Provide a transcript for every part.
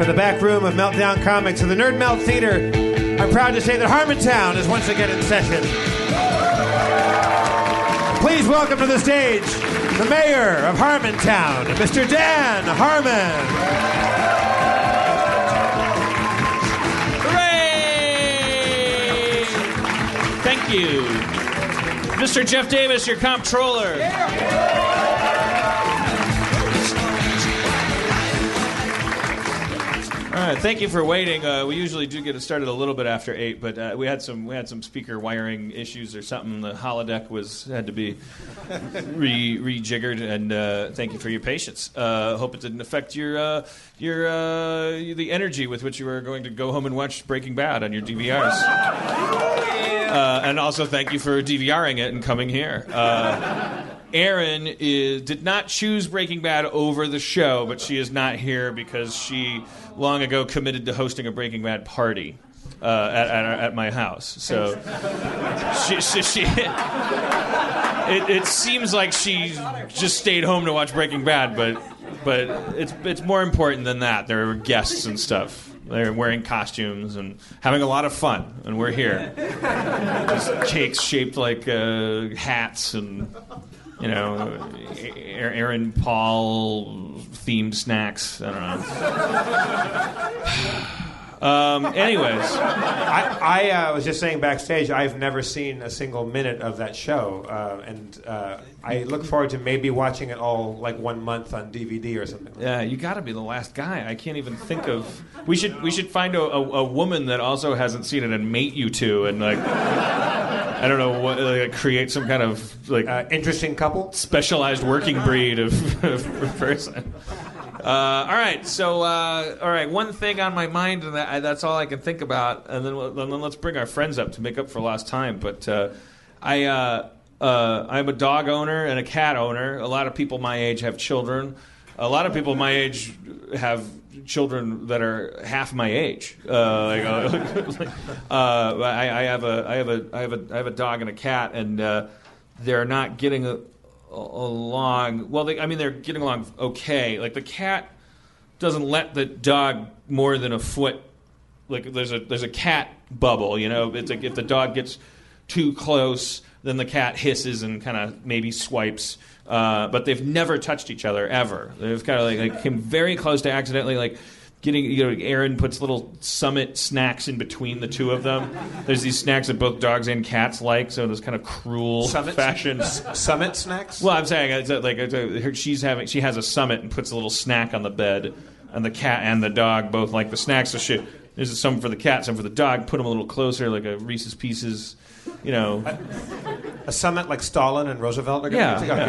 From the back room of Meltdown Comics of the Nerd Melt Theater, I'm proud to say that Harmontown is once again in session. Please welcome to the stage the mayor of Harmontown, Mr. Dan Harmon. Hooray! Thank you. Mr. Jeff Davis, your comptroller. All right, thank you for waiting. Uh, we usually do get it started a little bit after eight, but uh, we had some we had some speaker wiring issues or something. The holodeck was had to be re rejiggered, and uh, thank you for your patience. Uh, hope it didn't affect your uh, your uh, the energy with which you were going to go home and watch Breaking Bad on your DVRs. Uh, and also thank you for DVRing it and coming here. Erin is, did not choose Breaking Bad over the show, but she is not here because she long ago committed to hosting a Breaking Bad party uh, at, at, at my house. So she, she, she it, it seems like she just stayed home to watch Breaking Bad, but but it's it's more important than that. There are guests and stuff. They're wearing costumes and having a lot of fun, and we're here. There's cakes shaped like uh, hats and you know, Aaron Paul themed snacks. I don't know. Um, anyways, I, I uh, was just saying backstage, I've never seen a single minute of that show, uh, and uh, I look forward to maybe watching it all like one month on DVD or something. yeah, you got to be the last guy. I can't even think of. We should we should find a, a, a woman that also hasn't seen it and mate you two and like. I don't know what like, create some kind of like Uh, interesting couple. specialized working breed of, of person. Uh, all right, so uh, all right, one thing on my mind, and that, that's all I can think about, and then, we'll- then let's bring our friends up to make up for lost time. But uh, I, uh, uh, I'm a dog owner and a cat owner. A lot of people my age have children. A lot of people my age have children that are half my age. Uh, like, I, I have a, I have a, I have a, I have a dog and a cat, and they're not getting a, along. Well, they, I mean, they're getting along okay. Like the cat doesn't let the dog more than a foot. Like there's a there's a cat bubble. You know, it's like if the dog gets too close, then the cat hisses and kind of maybe swipes. Uh, but they've never touched each other ever. They've kind of like, like came very close to accidentally like getting you know Erin puts little summit snacks in between the two of them. There's these snacks that both dogs and cats like, so this kind of cruel Summit fashion. Summit snacks. Well, I'm saying it's like it's, her- she's having she has a summit and puts a little snack on the bed, and the cat and the dog both like the snacks. So she there's some for the cat, some for the dog. Put them a little closer, like a Reese's Pieces, you know. A summit like Stalin and Roosevelt are Yeah, going to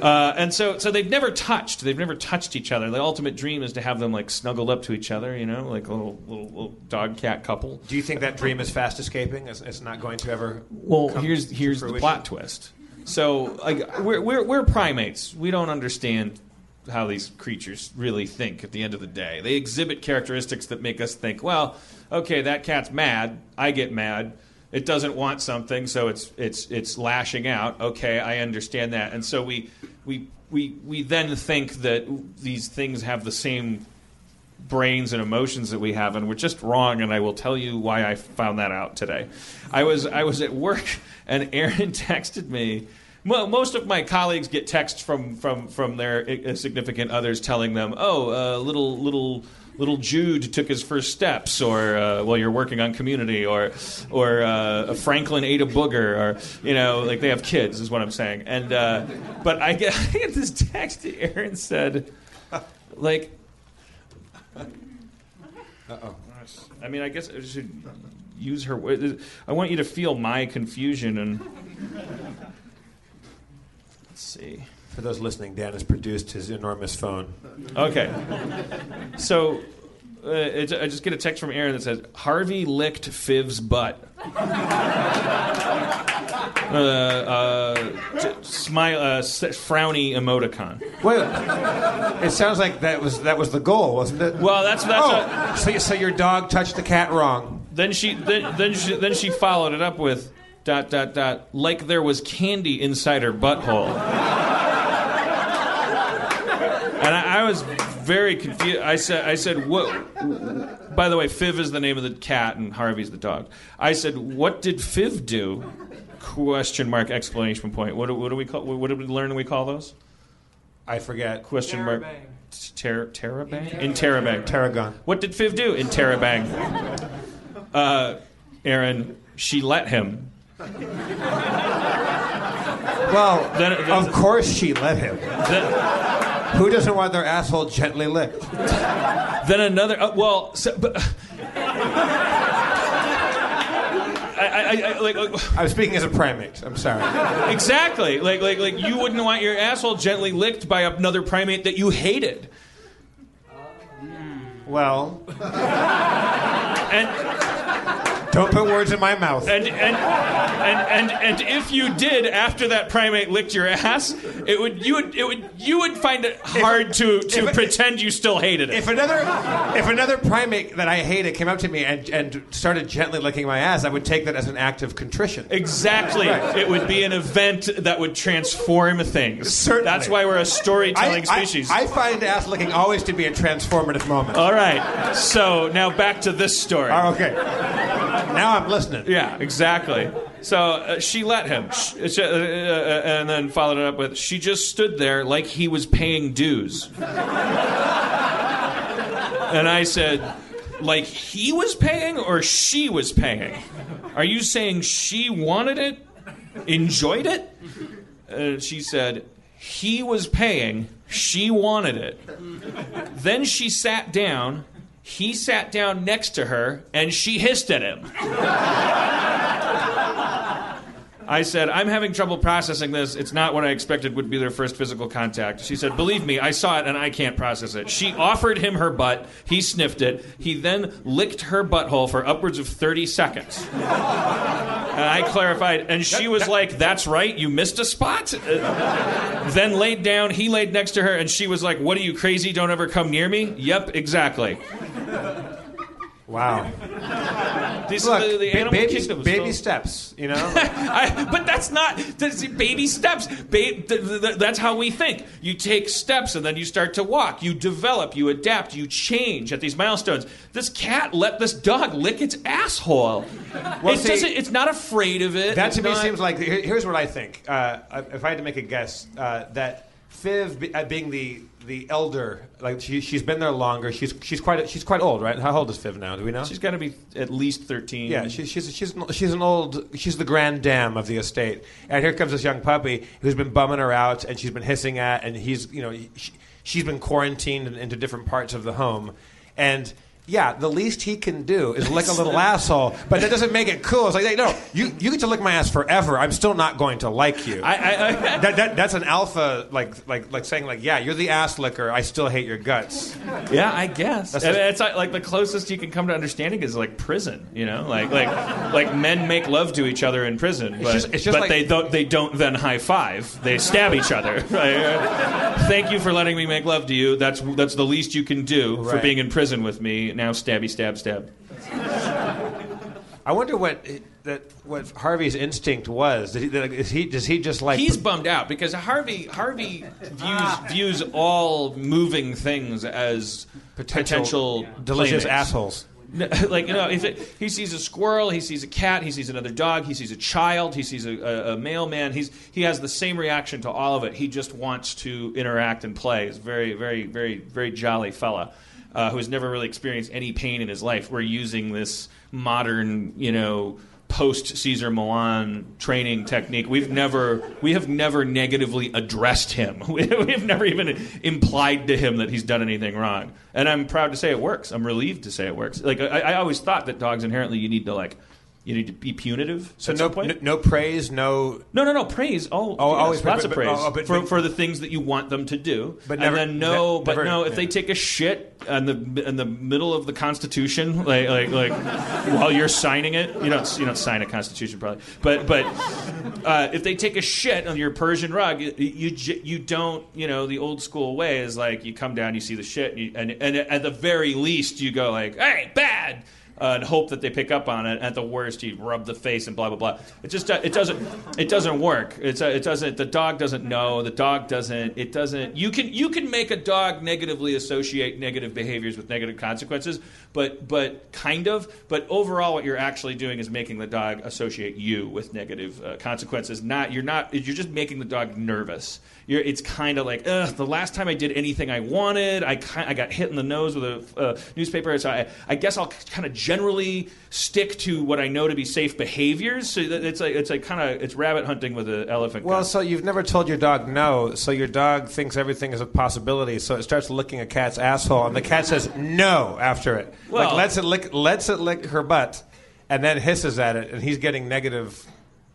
Uh, and so, so they've never touched. They've never touched each other. The ultimate dream is to have them like snuggled up to each other, you know, like a little little, little dog cat couple. Do you think that dream is fast escaping? It's, it's not going to ever. Well, here's here's the plot twist. So, like, we're, we're we're primates. We don't understand how these creatures really think. At the end of the day, they exhibit characteristics that make us think, well, okay, that cat's mad. I get mad. It doesn't want something, so it's it's it's lashing out. Okay, I understand that, and so we we we we then think that these things have the same brains and emotions that we have, and we're just wrong. And I will tell you why I found that out today. I was I was at work, and Erin texted me. Well, most of my colleagues get texts from from from their uh, significant others telling them, "Oh, uh, little little." Little Jude took his first steps, or uh, well, you're working on Community, or or uh, Franklin ate a booger, or you know, like they have kids, is what I'm saying. And uh, but I get, I get this text. Erin said, like, Uh-oh. I mean, I guess I should. use her. I want you to feel my confusion and. Let's see. For those listening, Dan has produced his enormous phone. Okay. So uh, it, I just get a text from Erin that says Harvey licked Fiv's butt. uh, uh, smile, uh, frowny emoticon. Wait, it sounds like that was that was the goal, wasn't it? Well, that's that's. Oh, so, so your dog touched the cat wrong. Then she then, then she then she followed it up with dot dot dot like there was candy inside her butthole. and I, I was very confused. I said, I said, what? By the way, Fiv is the name of the cat and Harvey's the dog. I said, what did Fiv do? Question mark exclamation point. What, what do we call? What did we learn? We call those? I forget. Question mark. Ter- Terabang? Interrobang. Tarragon. What did Fiv do in Terabang? Uh, Erin, she let him. Well, then, then, of course she let him. Then, who doesn't want their asshole gently licked? then another. Uh, well, so, but. I, I, I, like, I'm speaking as a primate. I'm sorry. Exactly. Like, like, like you wouldn't want your asshole gently licked by another primate that you hated. Well. And don't put words in my mouth. And and, and and and if you did after that primate licked your ass, it would you would it would you would find it hard if, to to pretend you still hated it. If another if another primate that I hated came up to me and and started gently licking my ass, I would take that as an act of contrition. Exactly. Right. It would be an event that would transform things. Certainly. That's why we're a storytelling I, species. I, I find ass licking always to be a transformative moment. All right. So now back to this story. Oh, okay. Now I'm listening. Yeah, exactly. So uh, she let him, she, uh, uh, and then followed it up with, "She just stood there like he was paying dues." and I said, "Like he was paying or she was paying? Are you saying she wanted it, enjoyed it?" Uh, she said, "He was paying, she wanted it." Then she sat down he sat down next to her and she hissed at him. I said, I'm having trouble processing this. It's not what I expected would be their first physical contact. She said, Believe me, I saw it and I can't process it. She offered him her butt. He sniffed it. He then licked her butthole for upwards of 30 seconds. And I clarified, and she was like, That's right, you missed a spot? Uh, then laid down. He laid next to her, and she was like, What are you, crazy? Don't ever come near me? Yep, exactly. Wow. These Look, are the, the animal baby, kingdoms. baby steps, you know? I, but that's not that's baby steps. Ba- th- th- that's how we think. You take steps and then you start to walk. You develop, you adapt, you change at these milestones. This cat let this dog lick its asshole. Well, it see, doesn't. It's not afraid of it. That it's to me not, seems like here's what I think. Uh, if I had to make a guess, uh, that Fiv, uh, being the the elder, like she she's been there longer. She's she's quite she's quite old, right? How old is Fiv now? Do we know? She's got to be at least thirteen. Yeah, she, she's she's she's an old she's the grand dame of the estate. And here comes this young puppy who's been bumming her out, and she's been hissing at, and he's you know she, she's been quarantined into different parts of the home, and yeah, the least he can do is lick a little asshole, but that doesn't make it cool. It's like, hey, no, you, you get to lick my ass forever. I'm still not going to like you. I, I, I that, that, that's an alpha, like, like, like saying, like, yeah, you're the ass licker. I still hate your guts. Yeah, I guess. That's it's like, like the closest you can come to understanding is like prison. You know, like like like men make love to each other in prison, but, it's just, it's just but like, they don't they don't then high five. They stab each other. Right? Uh, thank you for letting me make love to you. That's that's the least you can do right. for being in prison with me. Now stabby stab stab. I wonder what that what Harvey's instinct was. Did he, is he does he just like he's bummed out because Harvey Harvey views views all moving things as potential, potential delicious assholes. like you know, if it, he sees a squirrel, he sees a cat, he sees another dog, he sees a child, he sees a, a, a mailman. He's he has the same reaction to all of it. He just wants to interact and play. He's a very very very very jolly fella uh, who has never really experienced any pain in his life. We're using this modern, you know, post Cesar Millan training technique. We've never, we have never negatively addressed him. We, have never even implied to him that he's done anything wrong. And I'm proud to say it works. I'm relieved to say it works. Like I, I always thought that dogs inherently you need to like You need to be punitive. So at no, some point. no, no praise, no. No, no, no. Praise. Oh, Oh, yes, always lots pra- of but- praise oh, but- for, but- for the things that you want them to do. But never- and then no, ne- but never- no. If they take a shit in the in the middle of the Constitution, like like like while you're signing it, you don't you don't sign a Constitution probably. But but uh, if they take a shit on your Persian rug, you, you you don't you know the old school way is like you come down, you see the shit, and, you, and and at the very least you go like, hey, bad uh, and hope that they pick up on it. At the worst, you rub the face and blah blah blah. It just it doesn't it doesn't work. It's it doesn't. The dog doesn't know. The dog doesn't. It doesn't. You can you can make a dog negatively associate negative behaviors with negative consequences, but but kind of. But overall, what you're actually doing is making the dog associate you with negative uh, consequences. Not you're not. You're just making the dog nervous. You're, it's kind of like, ugh, the last time I did anything I wanted, I, I got hit in the nose with a uh, newspaper. So I, I guess I'll kind of generally stick to what I know to be safe behaviors. So it's like, it's like kind of, it's rabbit hunting with an elephant. Well, gun. so you've never told your dog no, so your dog thinks everything is a possibility, so it starts licking a cat's asshole, and the cat says no after it. Well- like lets it lick, lets it lick her butt, and then hisses at it, and he's getting negative.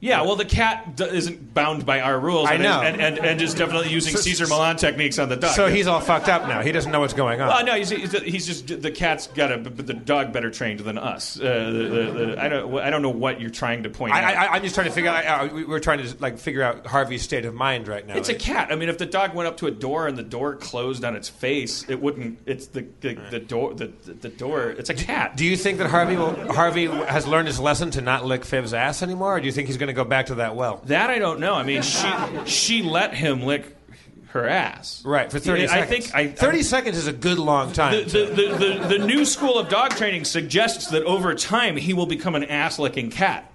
Yeah, well, the cat d- isn't bound by our rules. I and, know. And, and, and just definitely using Cesar Millan techniques on the dog. So he's all fucked up now. He doesn't know what's going on. Well, no, he's, he's, he's just the cat's got a but the dog better trained than us. Uh, the, the, the, I don't I don't know what you're trying to point out. I, I'm just trying to figure out. We- we're trying to like figure out Harvey's state of mind right now. It's a cat. I mean, if the dog went up to a door and the door closed on its face, it wouldn't. It's the the, the door. The, the door. It's a cat. Do you think that Harvey will, Harvey has learned his lesson to not lick Fiv's ass anymore, or do you think he's going to go back to that well? That I don't know. I mean, she she let him lick her ass. Right for thirty I seconds. think I, thirty seconds is a good long time. The, the, the, the, the new school of dog training suggests that over time he will become an ass licking cat.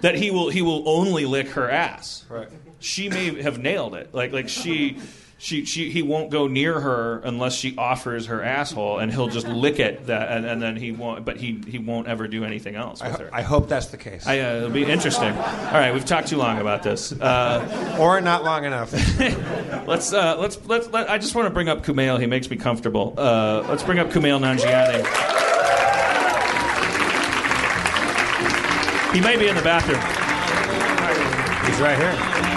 That he will he will only lick her ass. Right. She may have nailed it. Like like she she, she he won't go near her unless she offers her asshole, and he'll just lick it. That and, and then he won't. But he he won't ever do anything else I, with ho- her. I hope that's the case, I, uh, it'll be interesting. All right, we've talked too long about this. Uh, or not long enough. let's uh, let's let's. Let, I just want to bring up Kumail. He makes me comfortable. Uh, let's bring up Kumail Nanjiani. He may be in the bathroom. he's right here.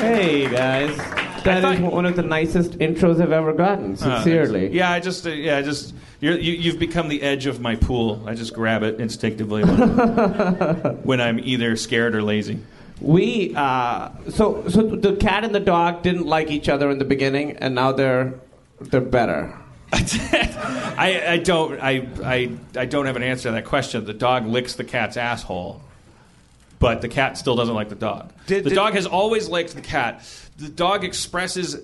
Hey guys, that thought- is one of the nicest intros I've ever gotten. Sincerely. Uh, yeah, I just uh, yeah, I just you're, you, you've become the edge of my pool. I just grab it instinctively when, when I'm either scared or lazy. We uh, so so the cat and the dog didn't like each other in the beginning, and now they're they're better. I, I don't I, I I don't have an answer to that question. The dog licks the cat's asshole, but the cat still doesn't like the dog. Did- the did- dog has always liked the cat. The dog expresses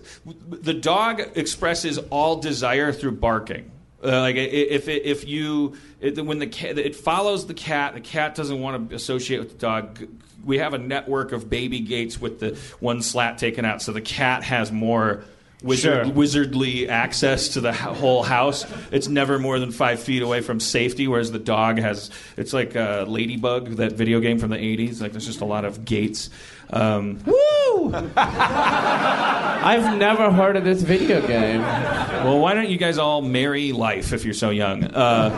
the dog expresses all desire through barking. Uh, like if it, if you it, when the cat it follows the cat, the cat doesn't want to associate with the dog. We have a network of baby gates with the one slat taken out, so the cat has more wizard, Sure. wizardly access to the whole house. It's never more than five feet away from safety, whereas the dog has. It's like uh, Ladybug, that video game from the '80s. Like there's just a lot of gates. Um, Woo! I've never heard of this video game. well, why don't you guys all marry life if you're so young? Uh,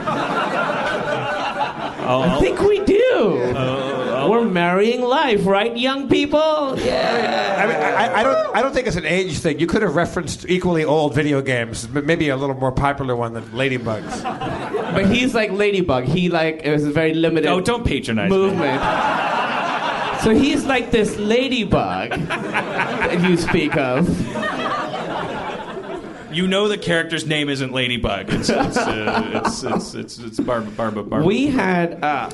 I'll- I I'll- think we do. uh, We're marrying life, right, young people? Yeah. I, mean, I, I don't. I don't think it's an age thing. You could have referenced equally old video games, but maybe a little more popular one than Ladybugs. But he's like Ladybug. He like it was a very limited. oh, don't patronize me. movement. So he's like this ladybug that you speak of. You know the character's name isn't Ladybug. It's it's uh, it's, it's it's it's Barb Barb Barb. We had uh,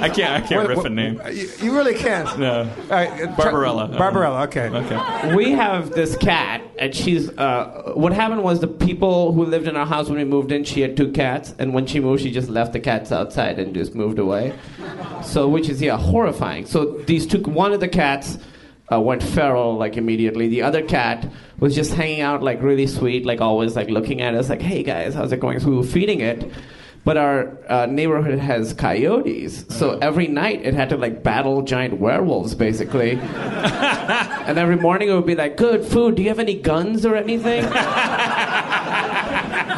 I can't I can't riff a name. You, you really can't. No. All right, uh, try- Barbarella. Barbarella. Okay. Okay. we have this cat, and she's. Uh, what happened was the people who lived in our house when we moved in, she had two cats, and when she moved, she just left the cats outside and just moved away. So, which is yeah, horrifying. So these two, one of the cats. Uh, went feral like immediately. The other cat was just hanging out like really sweet, like always like looking at us like, "Hey guys, how's it going?" So we were feeding it, but our uh, neighborhood has coyotes, so every night it had to like battle giant werewolves basically. And every morning it would be like, "Good food. Do you have any guns or anything?"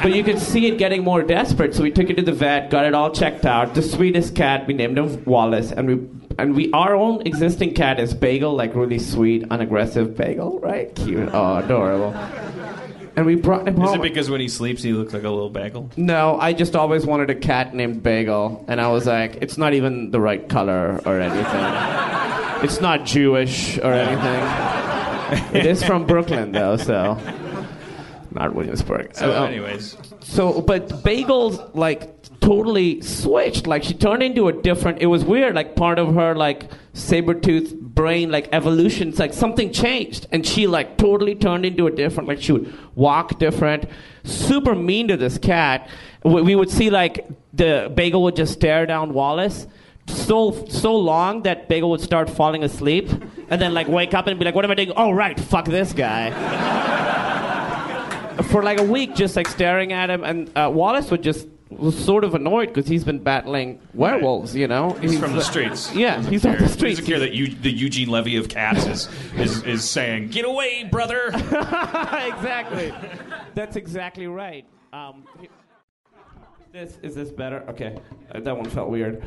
but you could see it getting more desperate. So we took it to the vet, got it all checked out. The sweetest cat, we named him Wallace, and we and we our own existing cat is Bagel, like really sweet, unaggressive Bagel, right? Cute, oh, adorable. And we brought him home. Is it because when he sleeps he looks like a little bagel? No, I just always wanted a cat named Bagel, and I was like, it's not even the right color or anything. it's not Jewish or anything. it is from Brooklyn, though, so not Williamsburg. So, Uh, anyways, so, but Bagel's like totally switched. Like she turned into a different. It was weird. Like part of her like saber tooth brain, like evolution. It's like something changed, and she like totally turned into a different. Like she would walk different. Super mean to this cat. We, we would see like the Bagel would just stare down Wallace. So so long that Bagel would start falling asleep, and then like wake up and be like, "What am I doing? Oh right, fuck this guy." for like a week just like staring at him. And uh, wallace would just was sort of annoyed because he's been battling werewolves you know? He's from the streets. yeah he's on the He streets. Doesn't care that you, the Eugene Levy of cats is, is, is saying, "Get away, brother." exactly. That's exactly right. Um, this is this better? Okay. Uh, that one felt weird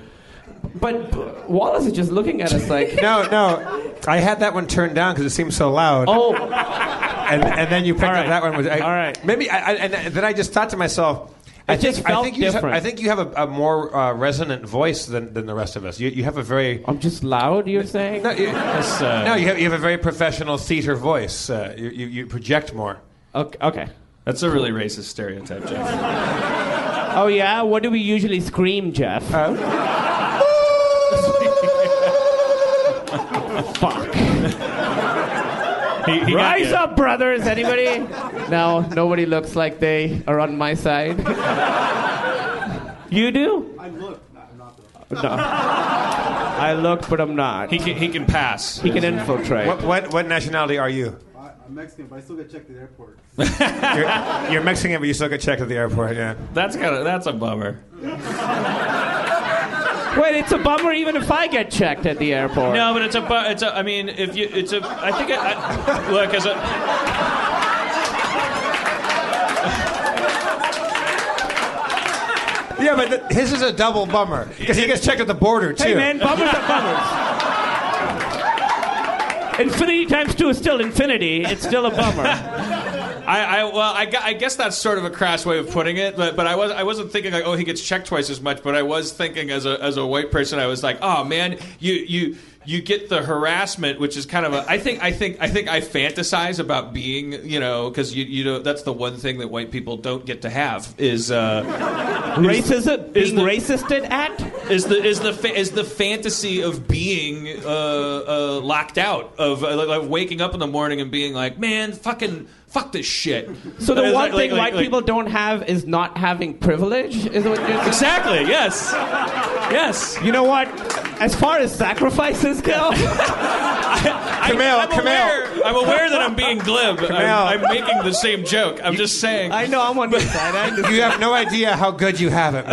but wallace is just looking at us like No, no. I had that one turned down because it seemed so loud. oh and, and then you picked All right. up that one. Was, I, All right. Maybe, I, I, and then I just thought to myself, I It think, just I felt think you, different. I think you have a, a more uh, resonant voice than, than the rest of us. You, you have a very i'm just loud you're saying no, you, uh, no, you have, you have a very professional theater voice. Uh, you, you, you project more. okay, okay That's a really racist stereotype, Jeff. oh yeah what do we usually scream jeff fuck He, he Rise up, brothers! Anybody? no, nobody looks like they are on my side. you do? I look. No, I'm not though. No. I look, but I'm not. He can, he can pass. He can infiltrate. What, what, what nationality are you? I, I'm Mexican, but I still get checked at the airport. You're, you're Mexican, but you still get checked at the airport. Yeah. That's kind of that's a bummer. Wait, it's a bummer even if I get checked at the airport. No, but it's a bu- it's a. I mean, if you, it's a. I think it, I, look as a. Yeah, but th- his is a double bummer because he gets checked at the border too. Hey, man, bummers are bummers. Infinity times two is still infinity. It's still a bummer. I, I well, I, I guess that's sort of a crass way of putting it, but, but I was I wasn't thinking like, oh, he gets checked twice as much, but I was thinking as a as a white person, I was like, oh man, you you you get the harassment, which is kind of a. I think I think I think I fantasize about being, you know, because you you know that's the one thing that white people don't get to have is uh, Racism? is Being the- racisted at? is the is the fa- is the fantasy of being uh, uh, locked out of, uh, like, of waking up in the morning and being like, man, fucking fuck this shit. So the one like- thing like- white like- people don't have is not having privilege. Is what you're saying? Exactly. Yes. Yes. You know what? As far as sacrifices go, I, Kumail, I'm Kumail. Aware, I'm aware that I'm being glib. I'm, I'm making the same joke. I'm just saying. I know I'm on your side. I understand. You have no idea how good you have it.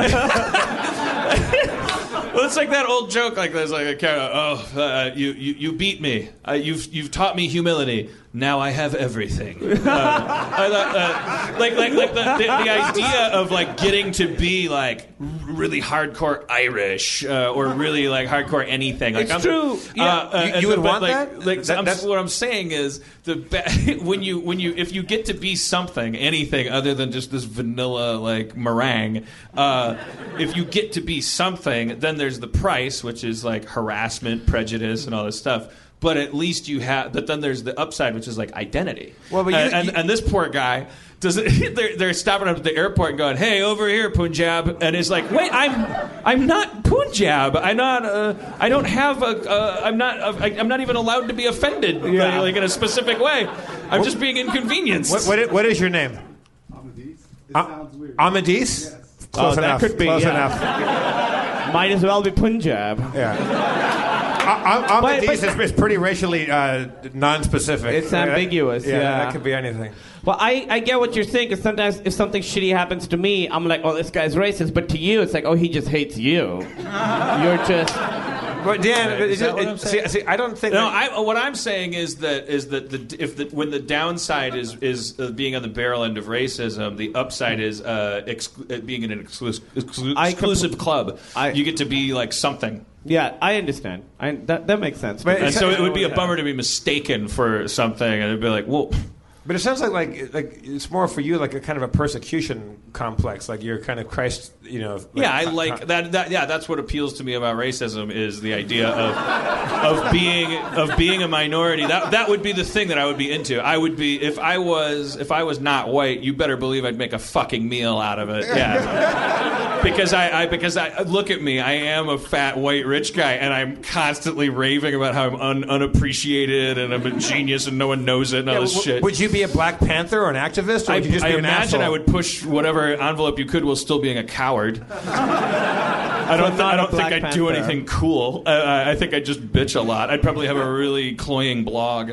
Well, it's like that old joke. Like there's like a character. Oh, uh, you, you you beat me. Uh, you've you've taught me humility. Now I have everything. Uh, uh, like like like the, the, the idea of like getting to be like really hardcore Irish uh, or really like hardcore anything. Like It's I'm, true. Yeah. Uh, You- you would want like, that? Like That- I'm- that's- what I'm saying is the be- when you when you if you get to be something anything other than just this vanilla like meringue uh, if you get to be something then there's the price which is like harassment prejudice and all this stuff but at least you have but then there's the upside which is like identity Well, but you- and, and, you- and this poor guy does it, they're, they're stopping up at the airport and going, "Hey, over here, Punjab," and it's like, "Wait, I'm, I'm not Punjab. I'm not. Uh, I don't have a. Uh, I'm not. Uh, I, I'm not even allowed to be offended, Yeah. like, like in a specific way. I'm just being inconvenienced." What, what, what is your name? Amadis? It Uh, sounds weird. Amadis? Yes. Close Oh, that could be, Close yeah. enough. Might as well be Punjab. Yeah. A- But- but- is, is pretty racially uh, non-specific. It's ambiguous, yeah. that could be anything. Well, I, I get what you're saying because sometimes if something shitty happens to me, I'm like, oh, this guy's racist. But to you, it's like, oh, he just hates you. You're just But Dan, Right. it- Is that it- what I'm saying? see, see, I don't think. No, that- I, what I'm saying is that is that the if the, when the downside is is uh, being on the barrel end of racism, the upside is uh, exclu- uh, being in an exclusive, exclu- I exclusive club. I- you get to be like something, Yeah, I understand. I, that, that makes sense. But and so it would be a bummer to be mistaken for something, and it'd be like, whoa. But it sounds like like like it's more for you like a kind of a persecution complex. Like you're kind of Christ, you know. like- yeah, I uh, like uh, that, that. Yeah, that's what appeals to me about racism is the idea of of being of being a minority. That that would be the thing that I would be into. I would be if I was if I was not white. You better believe I'd make a fucking meal out of it. Yeah, because I, I because I look at me. I am a fat white rich guy, and I'm constantly raving about how I'm un, unappreciated and I'm a genius and no one knows it and all Yeah, this w- shit. Would you be a Black Panther or an activist, or I, would you just I be an imagine asshole? I would push whatever envelope you could while still being a coward. I don't. Th- not I a don't think I'd do Panther. anything cool. Uh, I I think I'd just bitch a lot. I'd probably have a really cloying blog.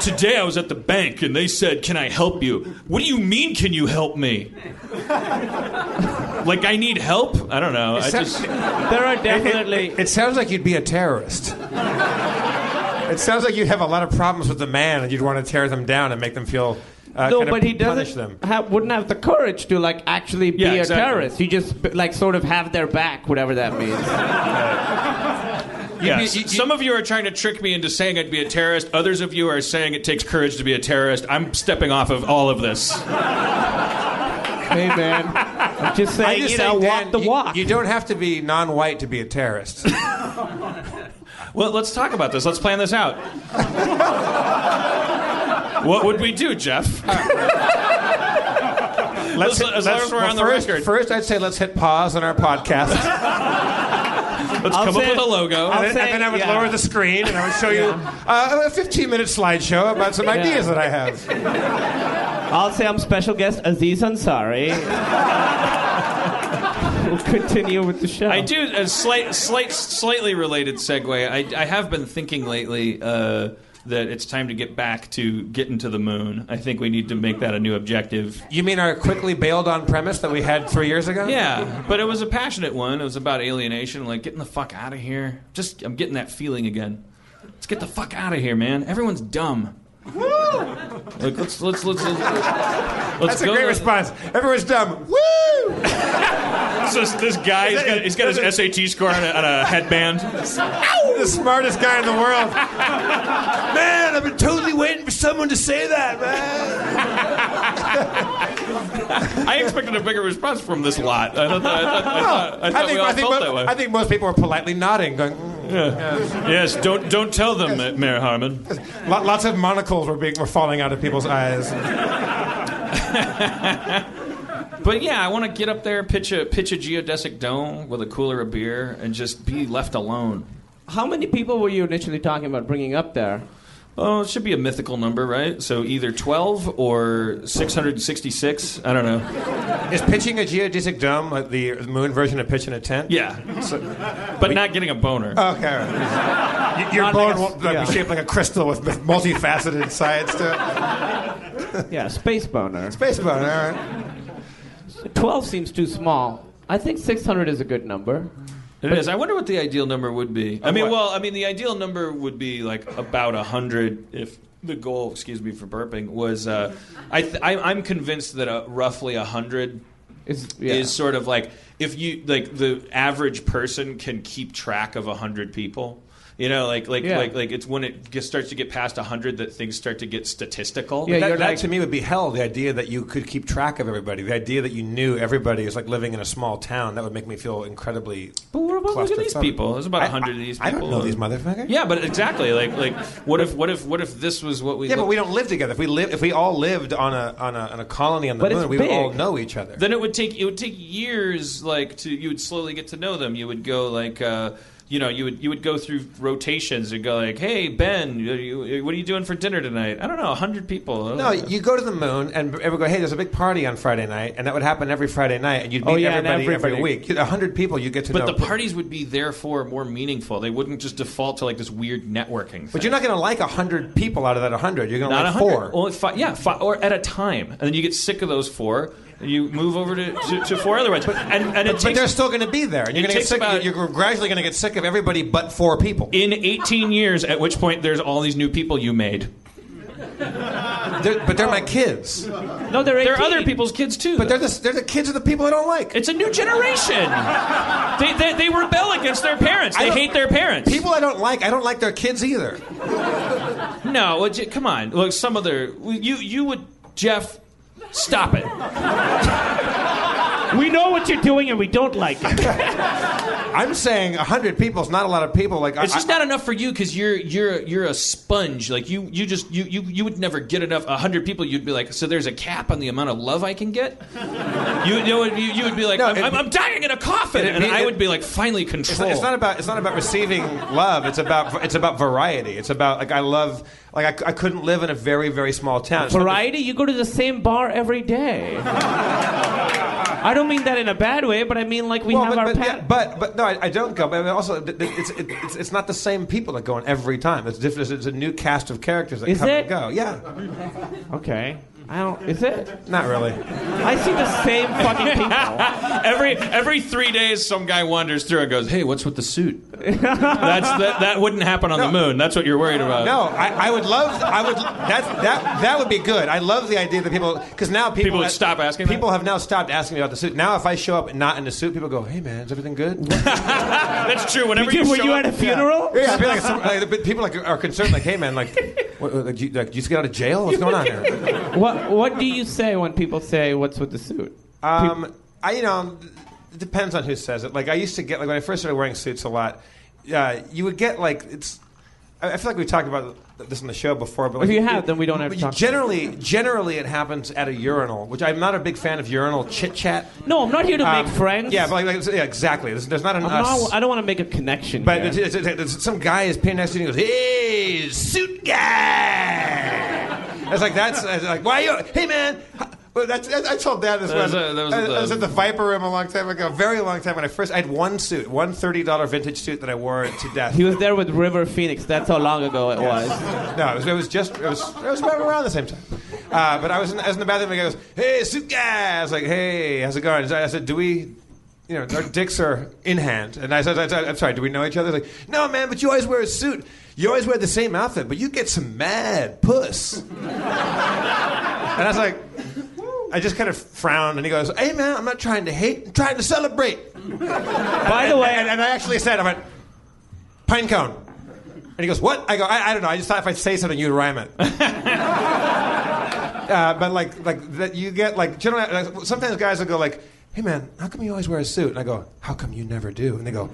Today I was at the bank and they said, "Can I help you?" What do you mean? Can you help me? like I need help? I don't know. I just. there are definitely. It, it sounds like you'd be a terrorist. it sounds like you'd have a lot of problems with the man, and you'd want to tear them down and make them feel. Uh, no, kind of but he doesn't them. have, wouldn't have the courage to like actually be Yeah, a exactly. terrorist. He just like sort of have their back, whatever that means. Yes. you- you- Some of you are trying to trick me into saying I'd be a terrorist. Others of you are saying it takes courage to be a terrorist. I'm stepping off of all of this. hey man, I'm just saying, I just you say, know, Dan, walk the you- walk. You, don't have to be non-white to be a terrorist. Well, let's talk about this. Let's plan this out. what would we do, Jeff? Let's, as long as we're well, on the first, record. First, I'd say let's hit pause on our podcast, Let's I'll come up with a logo. And, then, say- and then I would yeah. lower the screen and I would show you uh, a 15-minute slideshow about some ideas that I have. I'll say I'm special guest Aziz Ansari. We'll continue with the show. I do a slight, slight, slightly related segue. I, I have been thinking lately uh, that it's time to get back to getting to the moon. I think we need to make that a new objective. You mean our quickly bailed on premise that we had three years ago? Yeah, but it was a passionate one. It was about alienation, like getting the fuck out of here. Just, I'm getting that feeling again. Let's get the fuck out of here, man. Everyone's dumb. Woo! Like, let's, let's, let's, let's, let's That's a go great to- response. Everyone's dumb. Woo! This, this guy, he's got, he's got his SAT score on a, on a headband. the smartest guy in the world. Man, I've been totally waiting for someone to say that, man. I expected a bigger response from this lot. I thought, I thought, I thought, I thought we all felt mo- I think most people are politely nodding, going, mm. yes, don't don't tell them, Ma- Mayor Harmon. Lots of monocles were, being, were falling out of people's eyes. But yeah, I want to get up there, pitch a pitch a geodesic dome with a cooler of beer, and just be left alone. How many people were you initially talking about bringing up there? Oh, it should be a mythical number, right? So either twelve or six hundred sixty-six. I don't know. Is pitching a geodesic dome like the moon version of pitching a tent? Yeah, so, but not getting a boner. Okay. all right. Y- Your Not bone like will like, yeah. be shaped like a crystal with with multifaceted sides to it. Yeah, space boner. Space boner, all right. 12 seems too small. I think 600 is a good number. It is. I wonder what the ideal number would be. I mean, well, I mean, the ideal number would be like about hundred if the goal, excuse me for burping, was. Uh, I, th- I I'm convinced that uh, roughly hundred Is, yeah. is sort of like if you like the average person can keep track of hundred people. You know, like like Yeah. like like it's when it gets, starts to get past hundred that things start to get statistical. Yeah, that, that like- to me would be hell. The idea that you could keep track of everybody, the idea that you knew everybody is like living in a small town, that would make me feel incredibly. But what about look at these claustrophobic. people? There's about I- hundred of these people. I people. don't know these motherfuckers. Yeah, but exactly. Like like what if what if what if this was what we Yeah, but we don't live together. If we live, if we all lived on a on a, on a colony on the But moon, it's we would all know each other. then it would take it would take years like to you would slowly get to know them you would go like uh you know you would you would go through rotations and go like hey ben you, you, what are you doing for dinner tonight i don't know 100 people no, you go to the moon and everyone go, hey, there's a big party on Friday night, and that would happen every Friday night, and you'd oh, meet Oh, yeah, and everybody, every week. A hundred people, you get to but know. the parties would be therefore more meaningful they wouldn't just default to like this weird networking thing. but you're not going to like a hundred people out of that hundred. You're going to like a hundred four. only five yeah five, or at a time and then you get sick of those four You move over to, to, to four other ones, and and it But, but they're still going to be there. And you're going to get sick. about- you're gradually going to get sick of everybody but four people. in 18 years. At which point, there's all these new people you made. They're, but they're my kids. No, they're 18. They're other people's kids too. But they're the, they're the kids of the people I don't like. It's a new generation. they, they, they rebel against their parents. I They hate their parents. People I don't like, I don't like their kids either. No, well, come on. Look, some other. You you would Jeff. Stop it. We know what you're doing and we don't like it. I'm saying hundred people is not a lot of people. Like It's I, just not enough for you because you're you're you're a sponge. Like you you just you you, you would never get enough. A hundred people, you'd be like, so there's a cap on the amount of love I can get. You you would, you, you would be like, No, I'm, it- I'm, I'm dying in a coffin, It'd and be- I would be like, finally It's control. not, it's not about it's not about receiving love. It's about it's about variety. It's about like I love like I, I couldn't live in a very very small town. It's not Variety, you go to the same bar every day. I don't mean that in a bad way, but I mean like we Well, have but, our but, pat- yeah, but but no, I, I don't go. But also, th- th- it's, it's it's not the same people that go in every time. It's different. It's a new cast of characters that Is come it? and go. Yeah, Okay. I don't. Is it? not really. I see the same fucking people. every every three days, some guy wanders through and goes, "Hey, what's with the suit?" That's that, that wouldn't happen on the moon. That's what you're worried about. No, I, I would love. I would that that that would be good. I love the idea that people because now people People would stop asking that? People have now stopped asking me about the suit. Now, if I show up not in the suit, people go, "Hey, man, is everything good?" That's true. Whenever you, you were show you up- at a funeral? Yeah, I feel like, some, like people like are concerned. Like, hey, man, like, what, like, did you, like, did you just get out of jail? What's going on here? What What do you say when people say, "What's with the suit"? Um, I, you know, it depends on who says it. Like, I used to get, like, when I first started wearing suits a lot, uh, you would get, like, it's, I I feel like we talked about this on the show before, but like, If you have, then we don't have to talk. Generally, generally, it happens at a urinal, which I'm not a big fan of urinal chit chat. No, I'm not here to Um, make friends. Yeah, but like, yeah, exactly. There's, there's not an not, I don't want to make a connection. But here. it's, it's, it's, it's- some guy is paying next to you and he goes, "Hey, suit guy." It's like that's it's like why you? Hey man. Well, that's, I told Dad this That was when a- was I, the- I was at the Viper Room a long time ago, a very long time. When I first, I had one suit, one thirty dollar vintage suit that I wore to death. he was there with River Phoenix. That's how long ago it was. No, it was, it was just it was it was right around the same time. Uh, but I was in, I was in the bathroom and he goes, "Hey, suit guy." I was like, "Hey, how's it going?" I said, "Do we?" You know, our dicks are in hand, and I said, I said, "I'm sorry, do we know each other?" He's like, "No, man, but you always wear a suit. You always wear the same outfit, but you get some mad puss." and I was like, I just kind of frowned, and he goes, "Hey, man, I'm not trying to hate, I'm trying to celebrate." By the way, and, and I actually said, "I went pine cone," and he goes, "What?" I go, "I, I don't know. I just thought if I say something, you'd rhyme it." uh, but like, like that, you get like generally. Like, sometimes guys will go like, "Hey, man, how come you always wear a suit?" And I go, "How come you never do?" And they go,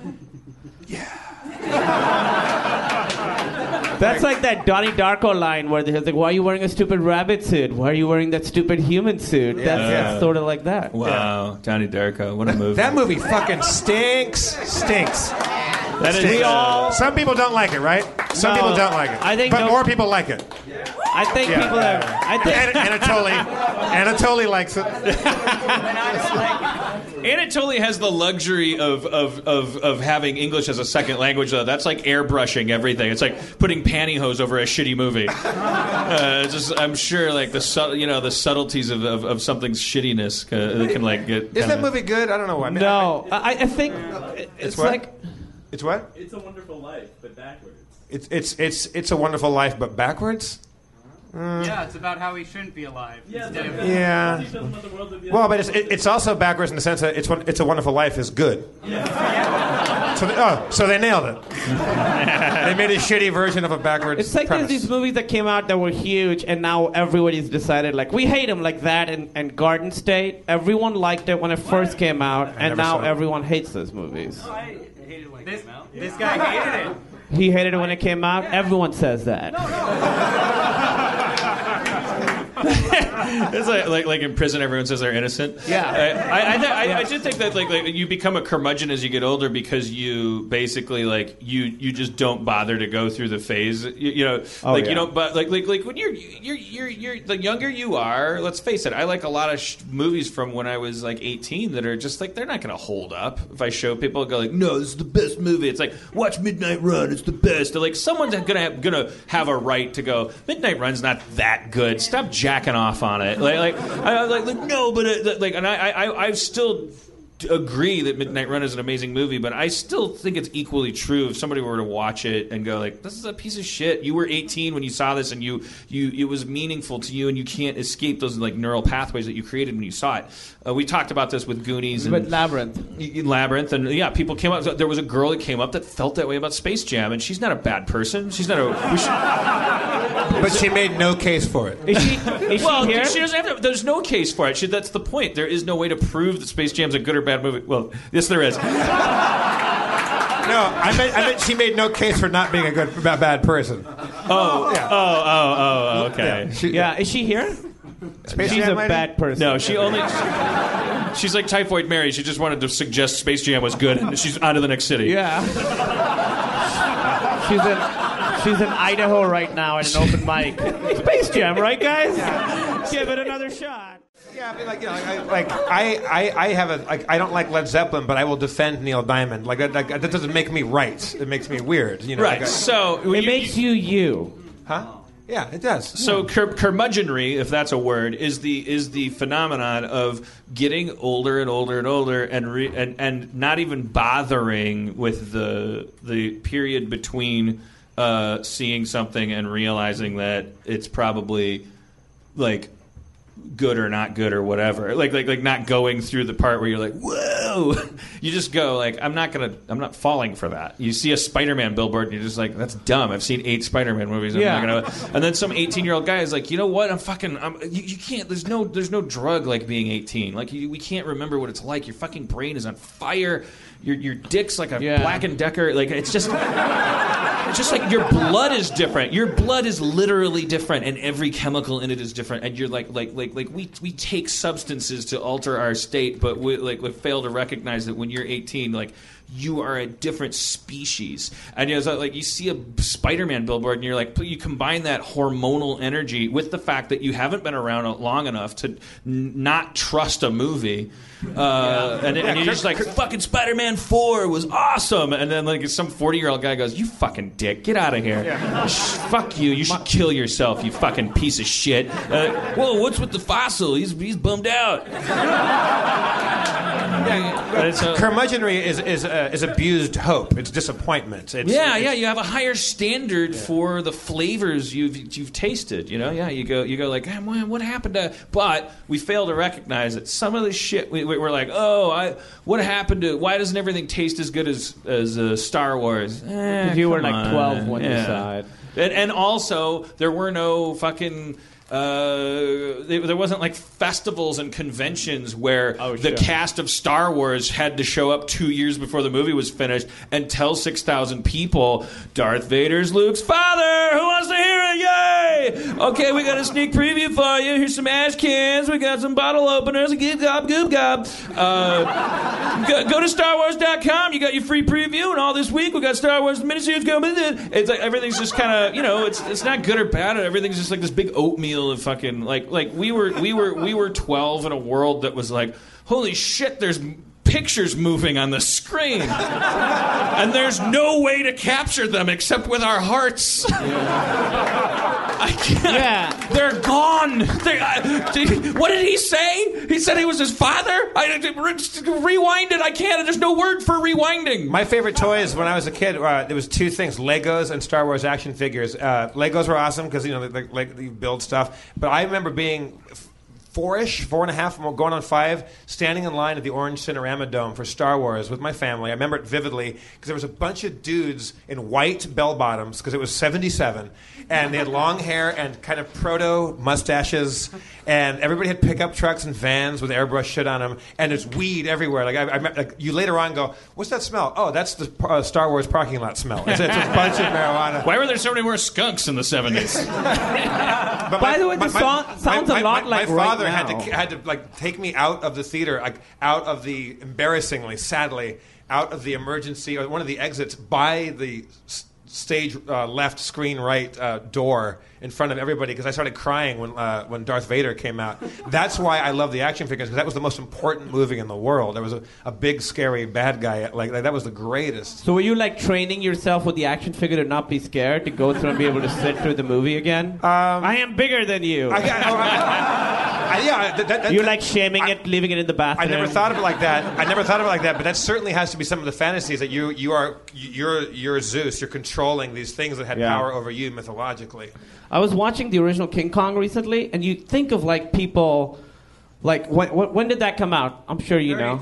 that's like that Donnie Darko line where he's like, "Why are you wearing a stupid rabbit suit? Why are you wearing that stupid human suit?" That's, Yeah. that's sort of like that. Wow, Donnie Darko, what a movie! "That movie fucking stinks, stinks." That is, Stinks. uh, all- Some people don't like it, right? Some No, people don't like it. I think but no- more people like it. I think Yeah. people have. I think. An- Anatoly, Anatoly likes it. Anatoly has the luxury of, of, of, of having English as a second language, though. That's like airbrushing everything. It's like putting pantyhose over a shitty movie. Uh, just, I'm sure, like the su- you know the subtleties of, of, of something's shittiness uh, can like get. Is that kinda- movie good? I don't know. I mean, no, I, I think it's, what? like It's what? It's a Wonderful Life, but backwards. It's it's it's it's a wonderful life, but backwards. Uh, yeah, it's about how he shouldn't be alive. instead of Yeah. Well, but it's it, it's also backwards in the sense that it's one, it's a wonderful life is good. Yeah. So they, oh, so they nailed it. they made a shitty version of a backwards. It's like premise. there's these movies that came out that were huge, and now everybody's decided like we hate them, like that and, and Garden State. Everyone liked it when it first came out, and now everyone hates those movies. Oh, I hated when it this, came out. this guy hated it. He hated it when it came out. Everyone says that. It's like, like like in prison, everyone says they're innocent. Yeah. I I, I, I, I do think that like, like you become a curmudgeon as you get older because you basically like you you just don't bother to go through the phase. You, you know, Oh, like yeah. you don't. But like like like when you're you're you're you're the younger you are. Let's face it. I like a lot of sh- movies from when I was like 18 that are just like they're not going to hold up. If I show people, go like, no, this is the best movie. It's like watch Midnight Run. It's the best. They're like someone's gonna have, gonna have a right to go. Midnight Run's not that good. Stop jacking off on it. Like, like, I, like, like no, but uh, like, and I, I, I still agree that Midnight Run is an amazing movie, but I still think it's equally true if somebody were to watch it and go like, "This is a piece of shit." You were 18 when you saw this, and you you it was meaningful to you, and you can't escape those like neural pathways that you created when you saw it. Uh, we talked about this with Goonies and But Labyrinth. Y- y- Labyrinth, and yeah, people came up. There was a girl that came up that felt that way about Space Jam, and she's not a bad person. She's not a. We should, But she made no case for it. Is she, is well, she here? she doesn't have to, there's no case for it. She, that's the point. There is no way to prove that Space Jam's a good or bad movie. Well, yes, there is. No, I meant, I meant she made no case for not being a good, a bad person. Oh, oh, oh, oh, okay. She, yeah, is she here? Space She's Jam a lady? bad person. No, she only. She's like Typhoid Mary. She just wanted to suggest Space Jam was good, and she's on to the next city. Yeah. she's in she's in Idaho right now at an open mic. Space Jam, right, guys? Give it another shot. Yeah, I mean, like, you know, like, I, like I, I, I have a, like, I don't like Led Zeppelin, but I will defend Neil Diamond. Like, that, like, that doesn't make me right. It makes me weird. You know, Right. Like, I- So It makes you you. huh? Yeah, it does. So cur- curmudgeonry, if that's a word, is the is the phenomenon of getting older and older and older, and re- and and not even bothering with the the period between uh, seeing something and realizing that it's probably like good or not good or whatever. Like like like not going through the part where you're like, whoa. You just go like, I'm not gonna, I'm not falling for that. You see a Spider-Man billboard and you're just like, that's dumb. I've seen eight Spider-Man movies. I'm Yeah. not gonna. And then some 18 year old guy is like, you know what? I'm fucking. I'm, you, you can't. There's no. There's no drug like being 18. Like you, we can't remember what it's like. Your fucking brain is on fire. Your your dick's like a Yeah. Black and Decker. Like it's just. It's just like your blood is different. Your blood is literally different, and every chemical in it is different. And you're like, like, like, like we we take substances to alter our state, but we like we fail to recognize that when you're 18, like you are a different species. And you know, so, like you see a Spider-Man billboard, and you're like, you combine that hormonal energy with the fact that you haven't been around long enough to n- not trust a movie. Uh, and, and you're just like, fucking Spider Man 4 was awesome. And then, like, some 40 year old guy goes, You fucking dick, get out of here. Sh- fuck you. You should kill yourself, you fucking piece of shit. Uh, Whoa, what's with the fossil? He's, he's bummed out. And it's a- Curmudgeonry is is uh, is abused hope. It's disappointment. It's, yeah, it's- yeah, you have a higher standard for the flavors you've you've tasted. You know, yeah, you go you go like, "Ah, man, what happened to? But we fail to recognize that some of the shit we, we- we're like, oh, I what happened to? Why doesn't everything taste as good as as uh, Star Wars? Eh, you were come like 12 when you yeah. saw it. And, and also, there were no fucking. Uh, there there wasn't like festivals and conventions where Oh, the sure. cast of Star Wars had to show up two years before the movie was finished and tell 6,000 people, Darth Vader's Luke's father. Who wants to hear it? Yay! Okay, we got a sneak preview for you. Here's some ash cans. We got some bottle openers. Goop gob, goop gob. Uh, go, go to StarWars.com. You got your free preview, and all this week we got Star Wars miniseries coming. in. It's like everything's just kind of you know, it's it's not good or bad. Everything's just like this big oatmeal fucking like like we were we were we were 12 in a world that was like, holy shit, there's pictures moving on the screen, and there's no way to capture them except with our hearts. I can't. Yeah. They're gone. They, I, did- what did he say? He said he was his father? I, re- rewind it. I can't. There's no word for rewinding. My favorite toys when I was a kid, uh, there was two things: Legos and Star Wars action figures. Uh, Legos were awesome because you know, like, like you build stuff. But I remember being f- four-ish, four and a half, going on five, standing in line at the Orange Cinerama Dome for Star Wars with my family. I remember it vividly because there was a bunch of dudes in white bell bottoms because it was '77, and they had long hair and kind of proto mustaches, and everybody had pickup trucks and vans with airbrush shit on them, and there's weed everywhere. Like I, I like you later on go, what's that smell? Oh, that's the uh, Star Wars parking lot smell. It's, it's a bunch of marijuana. Why were there so many more skunks in the 70s? But By the way, this song sounds a lot like my right had to had to like take me out of the theater, like out of the embarrassingly, sadly, out of the emergency or one of the exits by the s- stage uh, left, screen right uh, door in front of everybody because I started crying when uh, when Darth Vader came out. That's why I love the action figures because that was the most important movie in the world. There was a, a big scary bad guy like, like that was the greatest. So were you like training yourself with the action figure to not be scared to go through and be able to sit through the movie again? I am bigger than you. Um, I, got- oh, I- I- yeah, that, that, that, You're like shaming it, leaving it in the bathroom. I bathroom. never thought of it like that. I never thought of it like that. But that certainly has to be some of the fantasies that you you are you're you're Zeus. You're controlling these things that had Yeah. power over you mythologically. I was watching the original King Kong recently, and you think of like people, like when, when, when did that come out? I'm sure you know.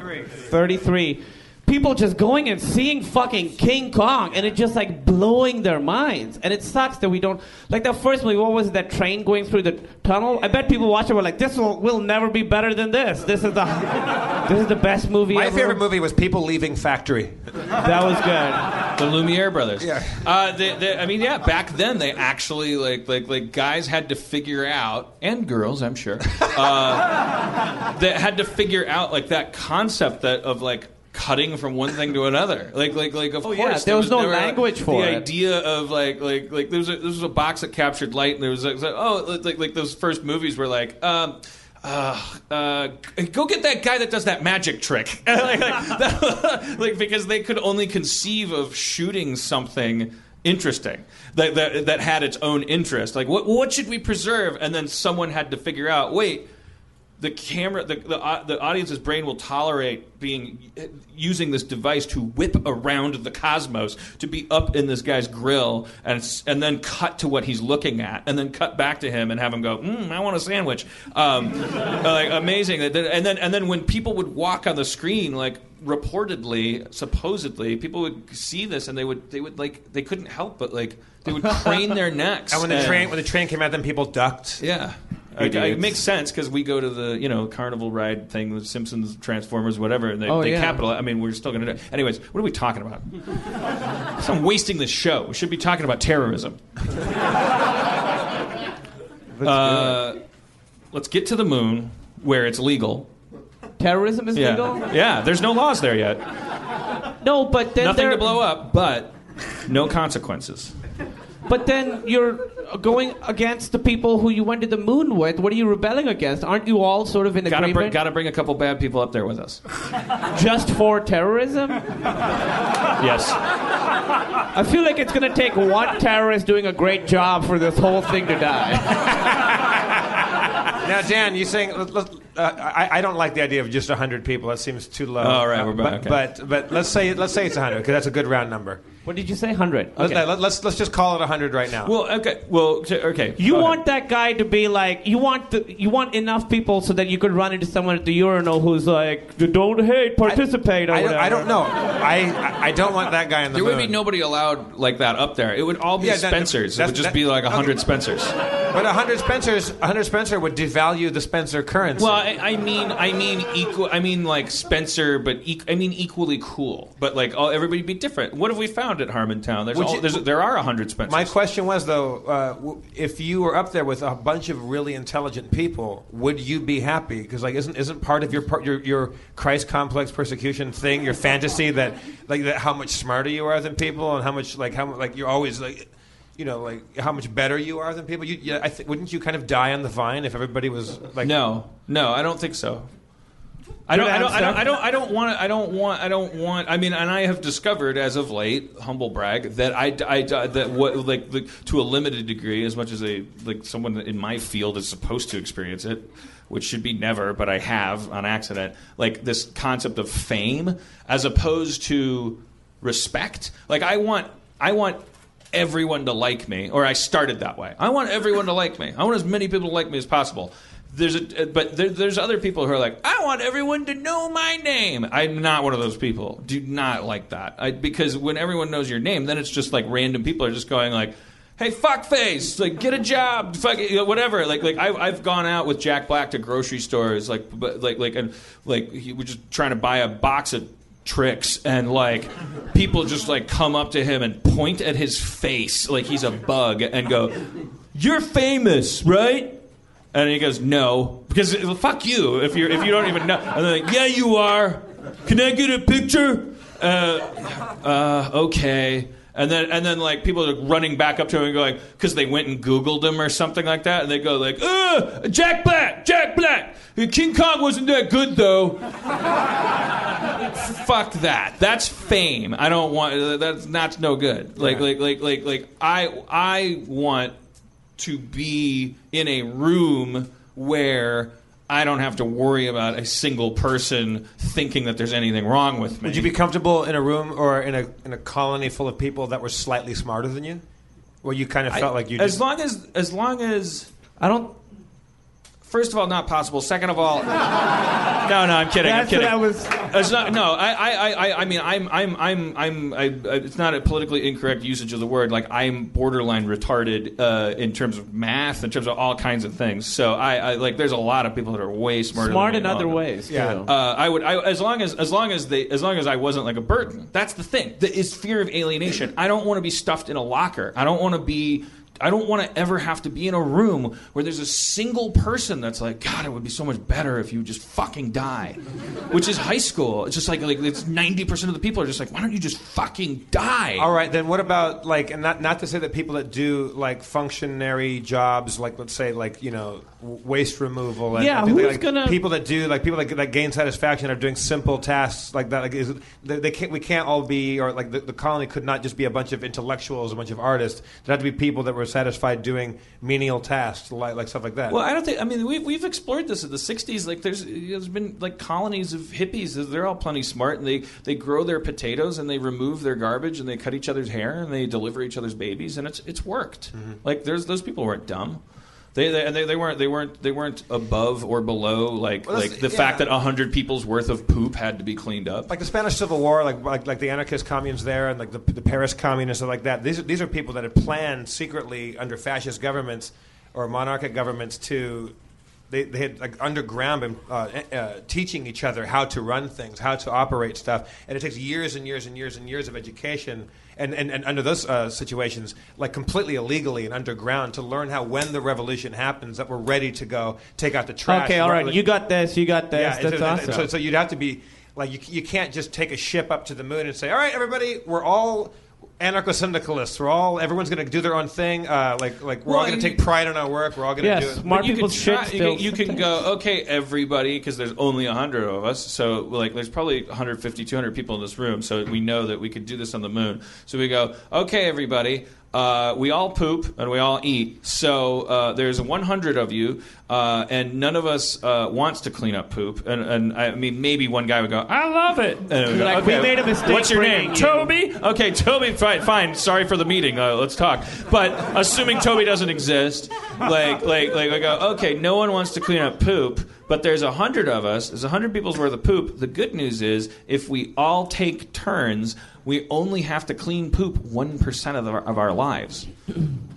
33. People just going and seeing fucking King Kong, and it just like blowing their minds. And it sucks that we don't like that first movie. What was it, that train going through the tunnel? I bet people watch it were like, "This will, will never be better than this. This is the this is the best movie My ever." favorite movie was People Leaving Factory. That was good. The Lumiere brothers. Yeah. Uh, they, they, I mean, yeah. Back then, they actually like like like guys had to figure out, and girls, I'm sure, uh, that had to figure out like that concept that of like cutting from one thing to another. Like like like of Oh, course yeah, there was no never, language for the it. idea of like like like there was a, there was a box that captured light, and there was like, oh like like those first movies were like. Um, uh, uh, go get that guy that does that magic trick. like, like, that- like, because they could only conceive of shooting something interesting that, that that had its own interest. Like, what what should we preserve? And then someone had to figure out. Wait, the camera, the the, au- the audience's brain will tolerate being using this device to whip around the cosmos to be up in this guy's grill and and then cut to what he's looking at and then cut back to him and have him go, mm, I want a sandwich. Um, like amazing. And then and then when people would walk on the screen, like reportedly, supposedly, people would see this and they would they would like they couldn't help but like they would crane their necks. And when the train when the train came out, then people ducked. Yeah. Like, it makes sense because we go to the you know carnival ride thing, the Simpsons, Transformers, whatever, and they, Oh, they yeah. capitalize. I mean, we're still going to do. Anyways, what are we talking about? I'm wasting this show. We should be talking about terrorism. uh, let's get to the moon where it's legal. Terrorism is Yeah, legal. yeah. There's no laws there yet. No, but then Nothing to blow up, but no consequences. But then you're going against the people who you went to the moon with. What are you rebelling against? Aren't you all sort of in Gotta bring, agreement gotta bring a couple bad people up there with us. just for terrorism? Yes. I feel like it's going to take one terrorist doing a great job for this whole thing to die. Now, Dan, you saying let- let- uh, I, I don't like the idea of just hundred people. That seems too low. All right, Uh, we're back, But, okay. but but let's say let's say it's hundred because that's a good round number. What did you say? 100. Let's, Okay. let, us let's just call it hundred right now. Well, okay. Well, okay. You go ahead. want that guy to be like you want the, you want enough people so that you could run into someone at the urinal who's like don't hate participate or I, don't, whatever. I don't know. I I don't want that guy in the There would be nobody allowed like that up there. It would all be Yeah, that- Spencers. It would just that- be like a hundred okay. Spencers. But a hundred Spencers, a hundred Spencer would devalue the Spencer currency. Well, I, I mean, I mean equal. I mean like Spencer, but eq- I mean equally cool. But like oh, all everybody be different. What have we found at Harmontown? There's, all, you- there's there are hundred Spencers. My question was though, uh, if you were up there with a bunch of really intelligent people, would you be happy? Because like, isn't isn't part of your your your Christ complex persecution thing, your fantasy that like that how much smarter you are than people, and how much like how like you're always like. You know, like how much better you are than people. You, yeah, I th- wouldn't you kind of die on the vine if everybody was like? No, no, I don't think so. I don't, I don't, I don't, I don't, I don't want, I don't want, I don't want. I mean, and I have discovered as of late, humble brag, that I, I that what like, like to a limited degree, as much as a like someone in my field is supposed to experience it, which should be never, but I have on accident. Like this concept of fame as opposed to respect. Like I want, I want everyone to like me, or I started that way. I want everyone to like me. I want as many people to like me as possible. There's a, but there, there's other people who are like, I want everyone to know my name. I'm not one of those people. Do not like that. I, because when everyone knows your name, then it's just like random people are just going like, Hey, fuckface! Like, get a job, fuck it, whatever. Like, like I've gone out with Jack Black to grocery stores, like, but, like, like, and like he was just trying to buy a box of tricks and like people just like come up to him and point at his face like he's a bug and go you're famous right and he goes no because fuck you if you're if you don't even know and they're like yeah you are can i get a picture uh, uh, okay And then, and then, like people are running back up to him and going because they went and Googled him or something like that, and they go like, "Uh, Jack Black, Jack Black, King Kong wasn't that good though." Fuck that. That's fame. I don't want. That's that's no good. Like, like, like, like, like. I I want to be in a room where I don't have to worry about a single person thinking that there's anything wrong with me. Would you be comfortable in a room or in a in a colony full of people that were slightly smarter than you, where you kind of felt like you? as Just, long as as long as I don't. First of all not possible. Second of all, no, no, I'm kidding. I'm kidding. what I was. It's not, no, I, I, I, I mean, I'm, I'm, I'm, I'm. I, I, it's not a politically incorrect usage of the word. Like I'm borderline retarded uh, in terms of math, in terms of all kinds of things. So I, I like. There's a lot of people that are way smarter. Smart than in other all. ways, Yeah. Uh, I would, I, as long as, as long as they, as long as I wasn't like a burden. That's the thing. That is fear of alienation. I don't want to be stuffed in a locker. I don't want to be. I don't want to ever have to be in a room where there's a single person that's like, God, it would be so much better if you just fucking die. Which is high school. It's just like, like it's ninety percent of the people are just like, why don't you just fucking die? all right, then what about like, and not not to say that people that do like functionary jobs, like let's say like you know waste removal, and Yeah, and who's like, gonna- people that do like people that, that gain satisfaction are doing simple tasks like that. Like, is they, they can't we can't all be or like the, the colony could not just be a bunch of intellectuals, a bunch of artists. There had to be people that were satisfied doing menial tasks like like stuff like that. Well, I don't think. I mean, we've we've explored this in the '60s. Like, there's there's been like colonies of hippies. They're all plenty smart, and they they grow their potatoes and they remove their garbage and they cut each other's hair and they deliver each other's babies, and it's it's worked. Mm-hmm. Like, there's those people weren't dumb. They, they, and they, they weren't they weren't they weren't above or below like Well, like the yeah. fact that hundred people's worth of poop had to be cleaned up. like the Spanish Civil War, like like, like the anarchist communes there, and like the, the Paris communists and like that. These are, these are people that had planned secretly under fascist governments or monarchic governments to. They, they had like underground been uh, uh, teaching each other how to run things, how to operate stuff, and it takes years and years and years and years of education. And, and, and under those uh, situations, like completely illegally and underground, to learn how when the revolution happens, that we're ready to go take out the trash. Okay, all right. Like- You got this. You got this. yeah, That's so, awesome. So, so you'd have to be like you, you can't just take a ship up to the moon and say, "All right, everybody, we're all anarcho-syndicalists. We're all everyone's going to do their own thing. Uh, like like we're all going to take pride in our work. We're all going to Yes, do it." smart you people could shit try- you can- You, can go, okay, everybody, because there's only 100 of us. So, like, there's probably 150, 200 people in this room. So we know that we could do this on the moon. So we go, okay, everybody, uh, we all poop and we all eat. So uh, there's 100 of you, uh, and none of us uh, wants to clean up poop. And, and I mean, maybe one guy would go, I love it. Go, Like, we made a mistake What's your name? you." Toby? Okay, Toby, fine, fine. Sorry for the meeting. Uh, let's talk. But assuming Toby doesn't exist, like, like, like, I go, okay, no one wants to clean up poop, but there's a hundred of us. There's a hundred people's worth of poop. The good news is, if we all take turns, we only have to clean poop one percent of, our- of our lives.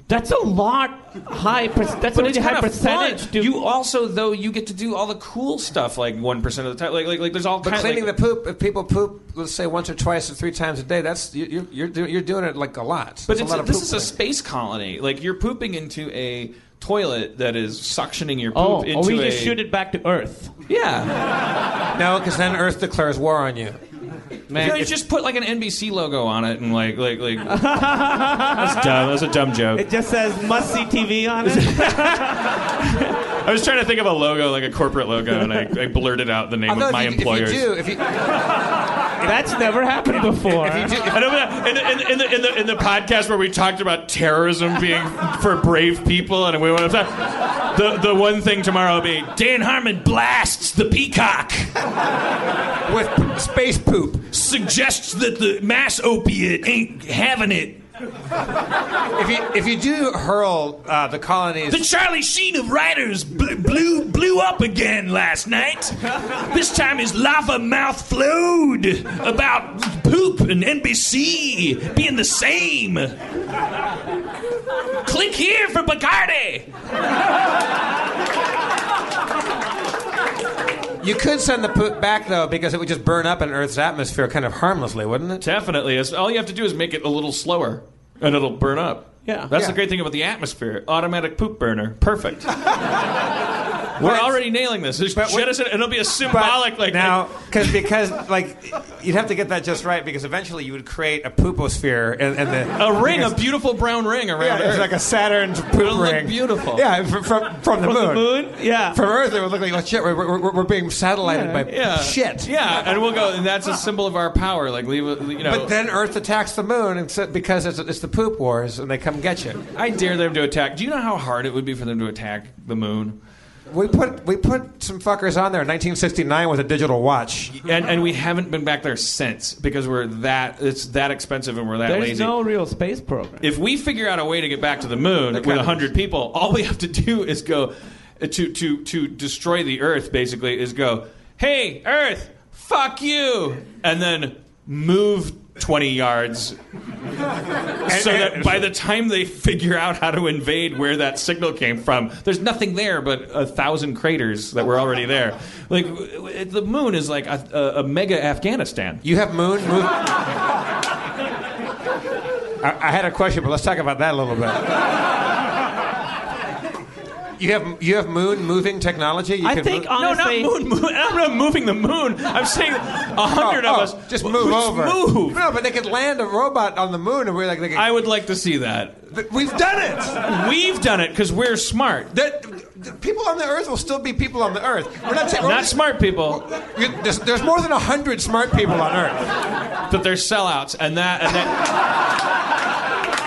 That's a lot high. Per- that's a really high percentage. dude. You also, though, you get to do all the cool stuff like one percent of the time. Like, like, like, there's all But kind cleaning like, the poop, if people poop, let's say once or twice or three times a day, that's you- you're you're, you're doing it like a lot. But it's a lot of this poop is a space colony. Like you're pooping into a toilet that is suctioning your oh, poop oh, into or we a just shoot it back to Earth. yeah. no, because then Earth declares war on you. Man, you, know, you just put like an NBC logo on it and like like like that's dumb. That's a dumb joke. It just says must see TV on it. I was trying to think of a logo like a corporate logo and I, I blurted out the name Although of my if you, employers. If you do, if you, That's never happened before. I know, in, the, in, the, in, the, in, the, in the podcast where we talked about terrorism being for brave people, and we went up the the one thing tomorrow will be Dan Harmon blasts the peacock, with space poop. Suggests that the mass opiate ain't having it. If you if you do hurl uh, the colonies, The Charlie Sheen of writers bl- blew blew up again last night. This time his lava mouth flowed about poop and NBC being the same. Click here for Bacardi. You could send the poop back though, because it would just burn up in Earth's atmosphere, kind of harmlessly, wouldn't it? Definitely. It's- All you have to do is make it a little slower, and it'll burn up. Yeah. That's Yeah. the great thing about the atmosphere. Automatic poop burner. Perfect. We're already nailing this. Just But jet what- us in, and it'll be a symbolic like now because because like you'd have to get that just right because eventually you would create a pooposphere and, and the a ring, a beautiful brown ring yeah, around it's like a Saturn poop It'll look ring. beautiful. Yeah, from from, from the From moon. the moon? Yeah. From Earth, it would look like oh shit. We're, we're, we're being satellited by yeah, shit. Yeah, and we'll go. And that's a symbol of our power. Like leave, you know. But then Earth attacks the moon and so, because it's, it's the poop wars and they come get you. I dare them to attack. Do you know how hard it would be for them to attack the moon? We put we put some fuckers on there in 1969 with a digital watch. And, and we haven't been back there since because we're that it's that expensive and we're that There's lazy. no real space program. if we figure out a way to get back to the moon with kinda- hundred people, all we have to do is go uh, to to to destroy the Earth. Basically, is go, hey Earth, fuck you, and then move twenty yards, so that by the time they figure out how to invade where that signal came from, there's nothing there but a thousand craters that were already there. Like w- w- the moon is like a, a, a mega Afghanistan. You have moon move. I, I had a question, but let's talk about that a little bit. You have you have moon moving technology. You I can think move- honestly, No, not moon, moon. I'm not moving the moon. I'm saying a hundred Oh, of oh, us just move just over. Move. No, but they could land a robot on the moon, and we're like, they could, I would like to see that. we've done it. We've done it because we're smart. The, the people on the Earth will still be people on the Earth. We're not, ta- we're Not smart people, You- There's, there's more than hundred smart people on Earth. but they're sellouts, and that and that,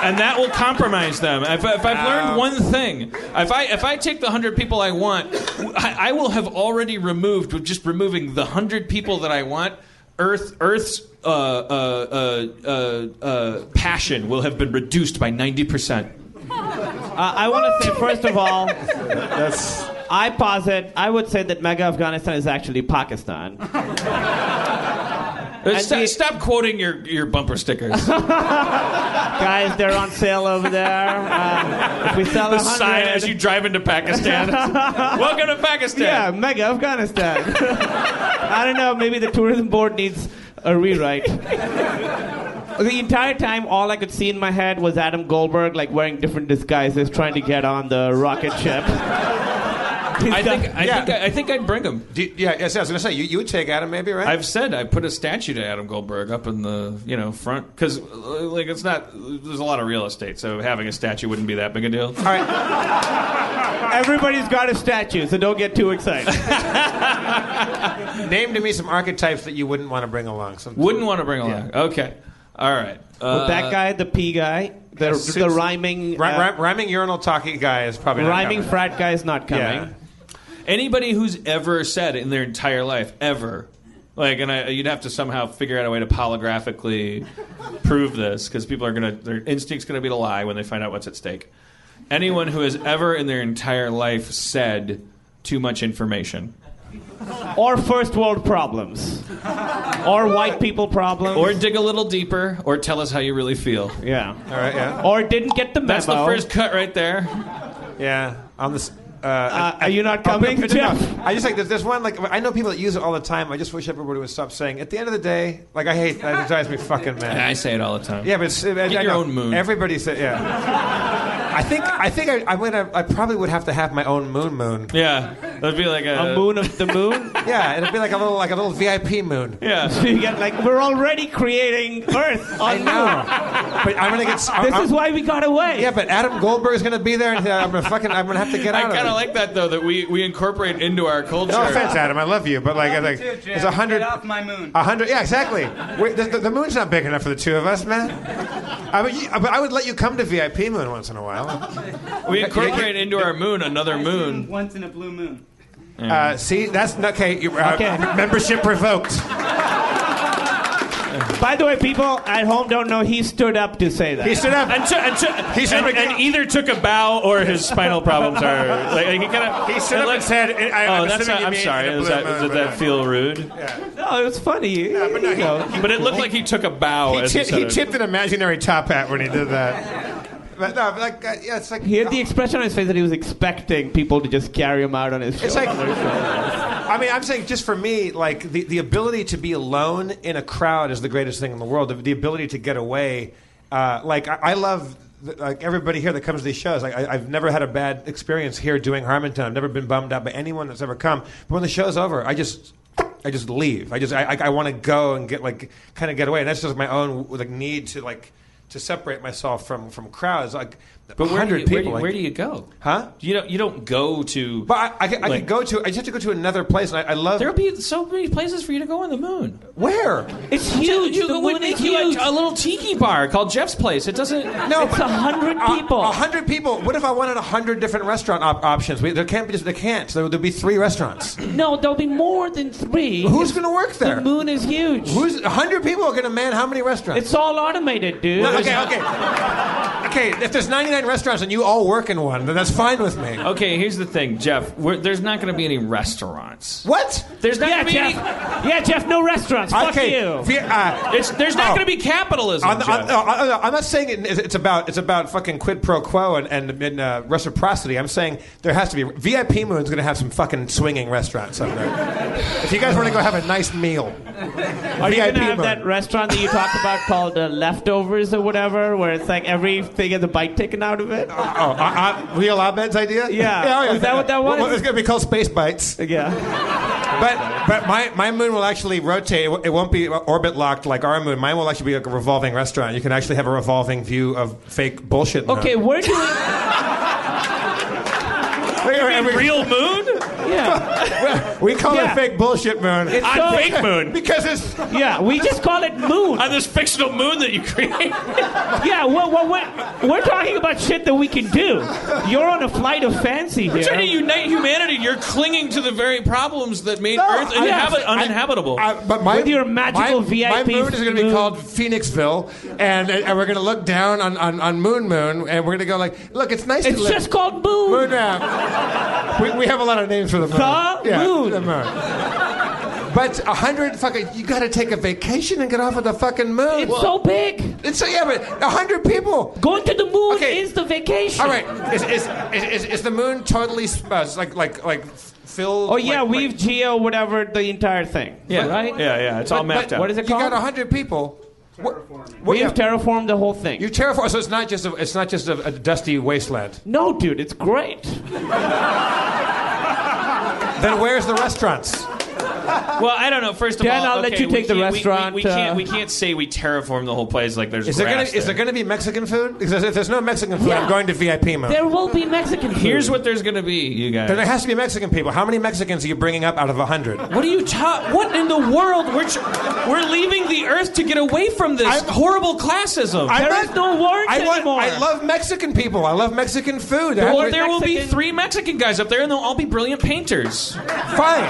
and that will compromise them. If, if I've learned one thing, if I if I take the hundred people I want, I, I will have already removed with just removing the hundred people that I want. Earth Earth's uh, uh, uh, uh, uh, passion will have been reduced by ninety percent. Uh, I want to say first of all, That's I posit I would say that Mega Afghanistan is actually Pakistan. Uh, Stop, quoting your, your bumper stickers. Guys, they're on sale over there. Uh, if we sell the a sign as you drive into Pakistan. Welcome to Pakistan. yeah, Mega Afghanistan. I don't know. Maybe the tourism board needs a rewrite. The entire time, all I could see in my head was Adam Goldberg, like wearing different disguises, trying to get on the rocket ship. I think I Yeah. think I, I think I'd bring him. do you- yeah. Yes, I was going to say you, you would take Adam, maybe, right? I've said I put a statue to Adam Goldberg up in the you know front because like it's not there's a lot of real estate, so having a statue wouldn't be that big a deal. All right. Everybody's got a statue, so don't get too excited. Name to me some archetypes that you wouldn't want to bring along. Some Wouldn't want to bring along. Okay, all right. Uh, With that guy, the P guy, the, the rhyming, uh, rhyming urinal talking guy is probably not rhyming coming. frat guy is not coming. Yeah. Anybody who's ever said in their entire life, ever, like, and I, you'd have to somehow figure out a way to polygraphically prove this because people are gonna, their instinct's gonna be to lie when they find out what's at stake. Anyone who has ever in their entire life said too much information, Or first world problems. or white people problems. or dig a little deeper, or tell us how you really feel. yeah. All right. Yeah. Or didn't get the memo. That's the first cut right there. Yeah. On this. Uh, Uh, are you not coming, no, Jeff? I just like there's, there's one like I know people that use it all the time. I just wish everybody would stop saying. At the end of the day, like I hate that. It drives me fucking mad. I say it all the time. Yeah, but it's, I, I your know. own moon. Everybody said yeah. I think I think I, I'm gonna. I probably would have to have my own moon moon. Yeah, that'd be like a, A moon of the moon. Yeah, it'd be like a little like a little VIP moon. Yeah, so you get like we're already creating Earth on I know, but I'm gonna get. Moon. I'm, This is why we got away. Yeah, but Adam Goldberg is gonna be there, and uh, I'm gonna fucking. I'm gonna have to get I out of I kind of like that though that we, we incorporate into our culture. no offense, Adam. I love you, but like, I Me think too, Jim. there's a hundred. Get off my moon. A hundred, yeah, exactly. Wait, the, the, the moon's not big enough for the two of us, man. I mean, you, but I would let you come to VIP Moon once in a while. We incorporate into our moon another moon. Once in a blue moon. Uh, see, that's okay. You, uh, Okay. Membership revoked. By the way, people at home don't know he stood up to say that. He stood up. And, to, and, to, He stood and, up and- and either took a bow or his spinal problems are like he kind of. He stood up and said, I, "Oh, I'm that's not, I'm sorry. in a Is that, moon, did that feel rude? no, it was funny. but no, he- You he- But it looked like he took a bow He, as tipped, he said he it. tipped an imaginary top hat when he did that. But no, but like, uh, yeah, it's like He had the expression on his face that he was expecting people to just carry him out on his It's shoulder. like, I mean, I'm saying just for me, like the, the ability to be alone in a crowd is the greatest thing in the world. The, the ability to get away, uh, like I, I love like everybody here that comes to these shows, like I, I've never had a bad experience here doing Harmontown. I've never been bummed out by anyone that's ever come. But when the show's over, I just I just leave. I just I, I, I want to go and get like kind of get away, and that's just my own like need to like to separate myself from from crowds. Like, But where do, hundred you, people. where, do, like- where do you go? Huh? You don't. You don't go to. But I, I, could, I Like- could go to. I just have to go to another place, and I, I love. There'll be so many places for you to go on the moon. where? It's huge. You the moon is you huge. a, a little tiki bar called Jeff's Place. It doesn't. No, It's a hundred people. A hundred people. What if I wanted a hundred different restaurant op- options? We, there can't be. Just, there can't. There, there'll be three restaurants. no, there'll be more than three. Who's going to work there? The moon is huge. Who's a hundred people are going to man how many restaurants? It's all automated, dude. No, okay, okay, okay. If there's 99 restaurants and you all work in one, then that's fine with me. Okay, here's the thing, Jeff. We're, there's not going to be any restaurants. What? There's not Yeah, going to be Jeff. any. Yeah, Jeff. No restaurants. Fuck okay. you. vi- uh, It's, there's not Oh. going to be capitalism. on the- on- Jeff. no, I- I- I'm not saying it, it's about it's about fucking quid pro quo and, and, and uh, reciprocity. I'm saying there has to be VIP Moon's going to have some fucking swinging restaurants up there. if you guys want to go have a nice meal, Are you gonna have Moon. that restaurant that you talked about called uh, Leftovers or whatever, where it's like everything has a bite taken out of it? Oh, uh, uh, Real Ahmed's idea? Yeah. oh, Is that what that was? Well, it's going to be called Space Bites. Yeah. But but my, my moon will actually rotate. It won't be orbit locked like our moon. Mine will actually be like a revolving restaurant. You can actually have a revolving view of fake bullshit. Okay, where do we? Wait, wait, wait, Real moon? Yeah. we call Yeah. it fake bullshit moon. It's On so- fake moon. because it's Yeah, we just call it moon. On this fictional moon that you create. Yeah, well, well, we're, we're talking about shit that we can do. You're on a flight of fancy You're trying to unite humanity. You're clinging to the very problems that made No, Earth I- inhabit- I- uninhabitable. I- but my, With your magical my, VIP My moon is going to be called Phoenixville, and, and we're going to look down on, on, on Moon Moon, and we're going to go like, look, it's nice It's to live. just called moon. Moon Map. We, we have a lot of names for the moon. The yeah, moon. The moon. But a hundred fucking, you got to take a vacation and get off of the fucking moon. It's so big. It's so yeah, but a hundred people. Going to the moon Okay. is the vacation. All right, is, is, is, is, is the moon totally uh, like like like filled? Oh yeah, like, we've like, geo whatever the entire thing. yeah, Right. Yeah, yeah. It's all mapped out. What is it called? You got a hundred people. What, what, We've yeah, terraformed the whole thing. you terraform, so it's not just a, it's not just a, a dusty wasteland. no, dude, it's great. Then where's the restaurants? Well, I don't know. First of Dan, all, I'll let you we take the can't- we- restaurant, We, we can't. uh, We can't say we terraform the whole place like there's. Is there gonna grass is there gonna be Mexican food? Because if there's no Mexican food, I'm Yeah. going to VIP mode. There will be Mexican food. Here's what there's gonna be, you guys. Then there has to be Mexican people. How many Mexicans are you bringing up out of a hundred? What are you ta- What in the world? We're tr- we're leaving the Earth to get away from this I'm- horrible classism. I'm There not- is no words I want- anymore. I love Mexican people. I love Mexican food. well, I- there will be Mexican- three Mexican guys up there, and they'll all be brilliant painters. Fine.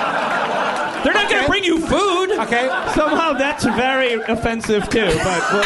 They're not going to bring you food. Okay. Somehow that's very offensive too, but well,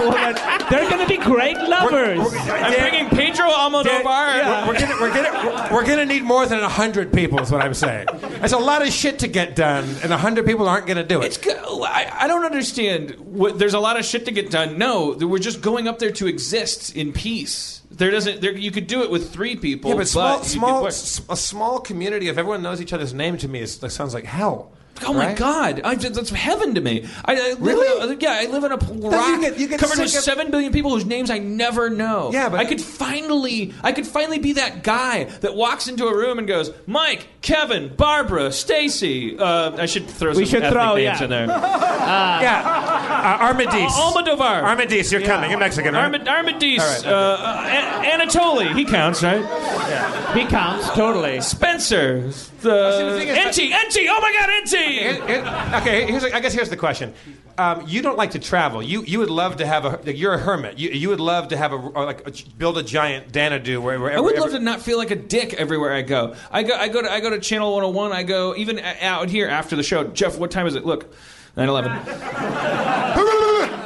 well, that- they're going to be great lovers. I'm bringing Pedro Almodovar. Yeah, we're, gonna, we're, gonna, we're gonna need more than hundred people. Is what I'm saying. There's a lot of shit to get done, and hundred people aren't gonna do it. It's go- I, I don't understand. There's a lot of shit to get done. No, we're just going up there to exist in peace. There doesn't. There, you could do it with three people. yeah, but small, you small, get s- a small community. If everyone knows each other's name, to me, is, that sounds like hell. Oh my right? God! I, that's heaven to me. I, I Really? In a, yeah, I live in a pl- rock get- you get covered with sick of- seven billion people whose names I never know. Yeah, but- I could finally, I could finally be that guy that walks into a room and goes, "Mike, Kevin, Barbara, Stacy." Uh, I should throw We some should throw, names yeah. in there. Yeah, uh, Armadis. Almodovar. Armadis, you're coming. You're Mexican, right? Armad- Armadis, All right, okay. uh, uh, A- Anatoly, he counts, right? Yeah. He counts totally. Spencer, see, the the thing is that- Enti, Enti, oh my God, Enti! Here- here- okay, here's, I guess here's the question. Um, you don't like to travel. You you would love to have a. like, You're a hermit. You, you would love to have a like a, build a giant Danadu where, where I would every- love to not feel like a dick everywhere I go. I go, I go to, I go to Channel 101. I go even out here after the show. Jeff, what time is it? Look, 9/11.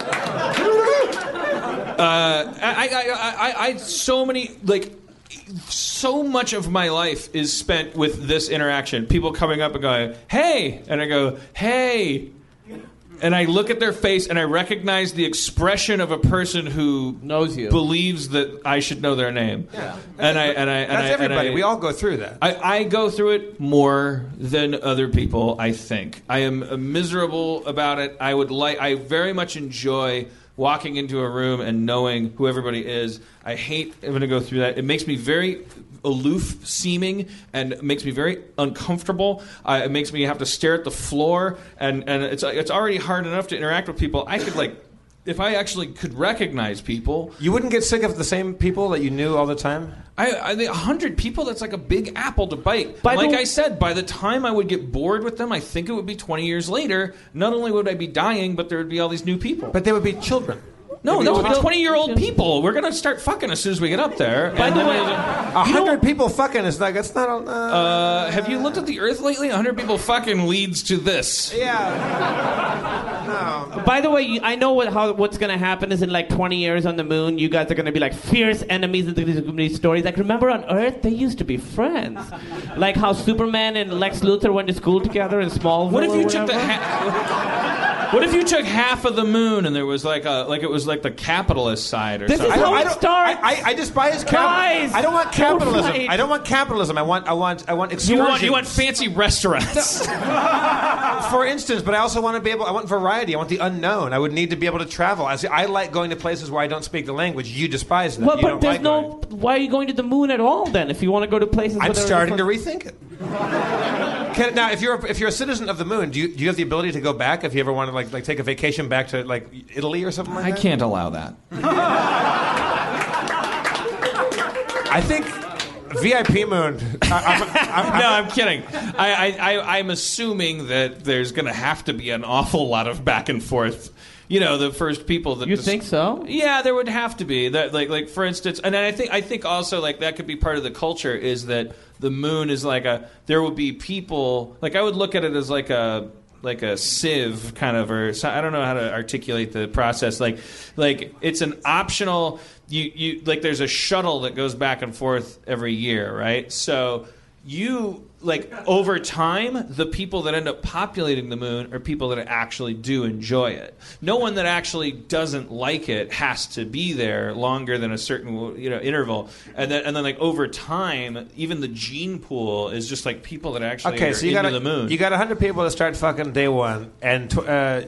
Uh, I, I, I, I, I, so many like. So much of my life is spent with this interaction. People coming up and going, "Hey," and I go, "Hey," and I look at their face and I recognize the expression of a person who Knows you. believes that I should know their name. Yeah. And I and I and That's I, and everybody. I- we all go through that. I, I go through it more than other people. I think I am miserable about it. I would like. I very much enjoy walking into a room and knowing who everybody is. I hate having to go through that. It makes me very aloof seeming and makes me very uncomfortable. It makes me have to stare at the floor, and, and it's it's already hard enough to interact with people. I could like. If I actually could recognize people, You wouldn't get sick of the same people that you knew all the time? I, I think hundred people. That's like a big apple to bite. By like the- I said, by the time I would get bored with them, I think it would be twenty years later. Not only would I be dying, but there would be all these new people. But they would be children. No, They'd no, be it'd be children. twenty-year-old people. We're gonna start fucking as soon as we get up there. By the way, A hundred people fucking is like, it's not. Uh, uh, have you looked at the Earth lately? A hundred people fucking leads to this. yeah. No. By the way, you- I know what how what's gonna happen is in like 20 years on the moon, you guys are gonna be like fierce enemies. And these, gonna stories like, remember on Earth they used to be friends, like how Superman and Lex Luthor went to school together in Smallville. What if or you took the whatever. ha- What if you took half of the moon and there was like a like it was like the capitalist side or This is something? I don't, how I it starts. I, I, I despise capitalism. I don't want capitalism. I don't want capitalism. I want, I want, I want you want you want fancy restaurants. for instance, but I also want to be able. I want variety. I want the unknown. I would need to be able to travel. I, see, I like going to places where I don't speak the language. You despise that. Well, you but don't there's like no. going. Why are you going to the moon at all then? If you want to go to places, I'm where there are starting to rethink it. Can, now, if you're a, if you're a citizen of the moon, do you, do you have the ability to go back if you ever want to like like take a vacation back to like Italy or something like I that? I can't allow that. I think VIP moon. I, I'm, I'm, no, I'm kidding. I, I, I, I'm assuming that there's going to have to be an awful lot of back and forth. You know, the first people that You dis- think so? Yeah, there would have to be that. Like, like for instance, and then I think I think also like that could be part of the culture is that the moon is like a. There would be people like I would look at it as like a like a sieve kind of or so, I don't know how to articulate the process like like it's an optional you you like there's a shuttle that goes back and forth every year right so you like over time the people that end up populating the moon are people that actually do enjoy it no one that actually doesn't like it has to be there longer than a certain you know interval and then and then like over time even the gene pool is just like people that actually Okay, are so you got the moon you got hundred people that start fucking day one, and tw- uh,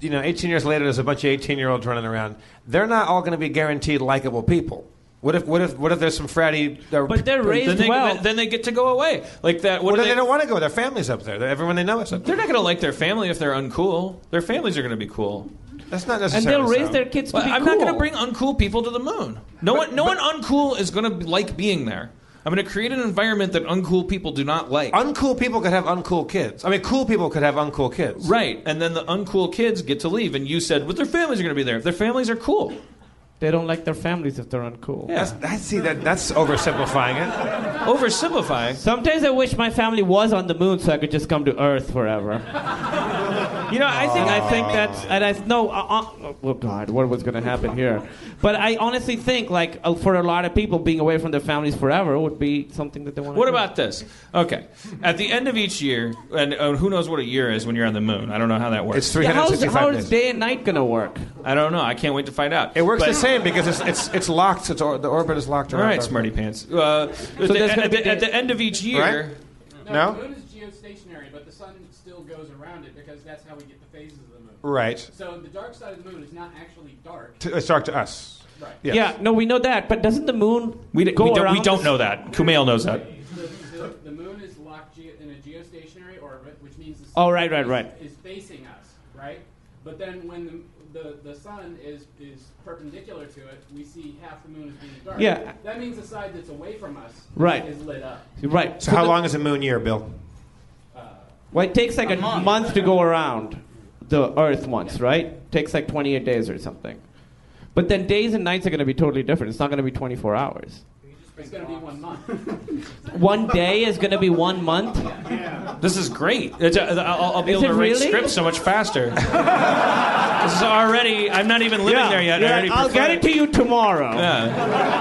you know, eighteen years later, there's a bunch of eighteen-year-olds running around. They're not all going to be guaranteed likable people. What if what if what if there's some fratty? Uh, But they're raised then they, well. then they get to go away like that what if do they, don't want to go? Their families up there. Everyone they know is up there. they're not going to like their family if they're uncool their families are going to be cool That's not necessarily. and they'll raise so. their kids to Well, be I'm cool. not going to bring uncool people to the moon. No one, no one uncool is going to like being there. I'm going to create an environment that uncool people do not like. Uncool people could have uncool kids. I mean, cool people could have uncool kids. right, and then the uncool kids get to leave, and you said, "But their families are going to be there. Their families are cool." They don't like their families if they're uncool. Yeah. I see that. That's oversimplifying it. Oversimplifying. Sometimes I wish my family was on the moon so I could just come to Earth forever. You know, I think I think that's and I no uh, uh, oh god what was going to happen here but I honestly think like uh, for a lot of people being away from their families forever would be something that they want What about this? Okay, at the end of each year, and uh, who knows what a year is when you're on the moon? I don't know how that works. It's yeah, how's, 365 how days. is day and night going to work I don't know. I can't wait to find out. It works But- the same because it's it's it's locked. It's or, the orbit is locked All around. right, smarty pants. Uh, at, the, at, the, at the end of each year. Right? No? the moon is geostationary, but the sun still goes around it because that's how we get the phases of the moon. Right. So the dark side of the moon is not actually dark. To, it's dark to us. Right. Yes. yeah no we know that but doesn't the moon We, d- go we, don't, around we don't know that. Kumail knows that. The, the, the moon is locked ge- in a geostationary orbit, which means the sun Oh, right, right, is, right. is facing us, right? But then when the, the, the sun is, is perpendicular to it, we see half the moon as being dark. Yeah. That means the side that's away from us Right. is lit up. right So how the- long is a moon year, Bill? Uh, well it takes like a, month. to go around the Earth once right takes like 28 days or something but then days and nights are going to be totally different it's not going to be 24 hours It's going to be one month. one day is going to be one month This is great. It's, uh, I'll, I'll be Is able to it write really? scripts so much faster. this is already. I'm not even living there yet. I You're already like, I'll prefer get it to you tomorrow Yeah.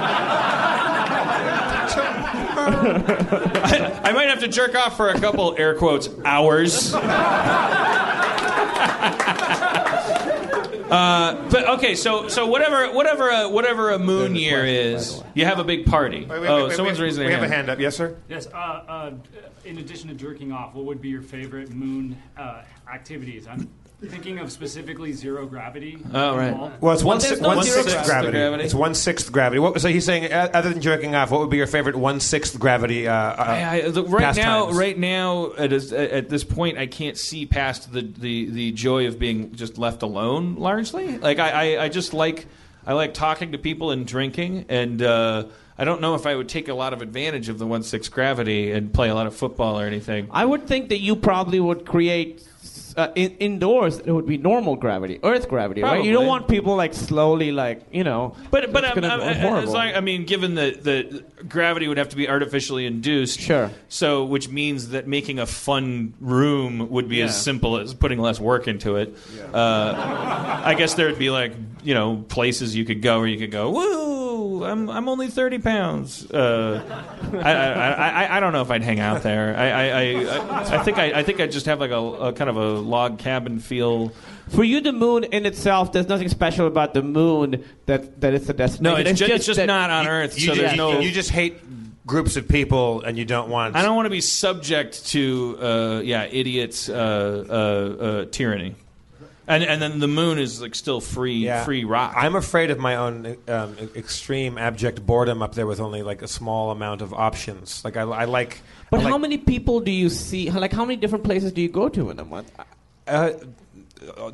I, I might have to jerk off for a couple air quotes hours. Uh, but okay, so so whatever whatever a, whatever a moon year is, you have a big party. Wait, wait, oh, wait, someone's wait, raising We their have a hand. hand up. Yes, sir. Yes. Uh, uh, in addition to jerking off, what would be your favorite moon uh, activities? I'm thinking of specifically zero gravity. Oh, right. involved. Well, it's one, there's si- no one zero sixth gravity. gravity. Gravity. It's one sixth gravity. What, so he's saying, uh, other than jerking off, what would be your favorite one sixth gravity? Uh, uh, I, I, look, right now, pastimes? right now, at, at this point, I can't see past the, the, the joy of being just left alone. Largely, like I, I, I just like I like talking to people and drinking, and uh, I don't know if I would take a lot of advantage of the one six gravity and play a lot of football or anything. I would think that you probably would create uh, in, indoors. It would be normal gravity, Earth gravity, right? You don't want people like slowly, like you know. But but um, um, long, I mean, given that the gravity would have to be artificially induced, Sure. So which means that making a fun room would be Yeah. as simple as putting less work into it. Uh, I guess there would be like you know places you could go where you could go. Woo! I'm I'm only thirty pounds. Uh, I, I, I I don't know if I'd hang out there. I I, I, I, I think I, I think I'd just have like a, a kind of a log cabin feel. For you, the moon in itself, there's nothing special about the moon that that it's a destination. No, it's, just, it's just not on Earth. you, so just, there's no. you just hate groups of people, and you don't want. I don't want to be subject to uh, yeah idiots uh, uh, uh, tyranny, and and then the moon is like still free Yeah. free rock. I'm afraid of my own um, extreme abject boredom up there with only like a small amount of options. Like I, I like. But I like, how many people do you see? Like how many different places do you go to in a month? Uh, uh,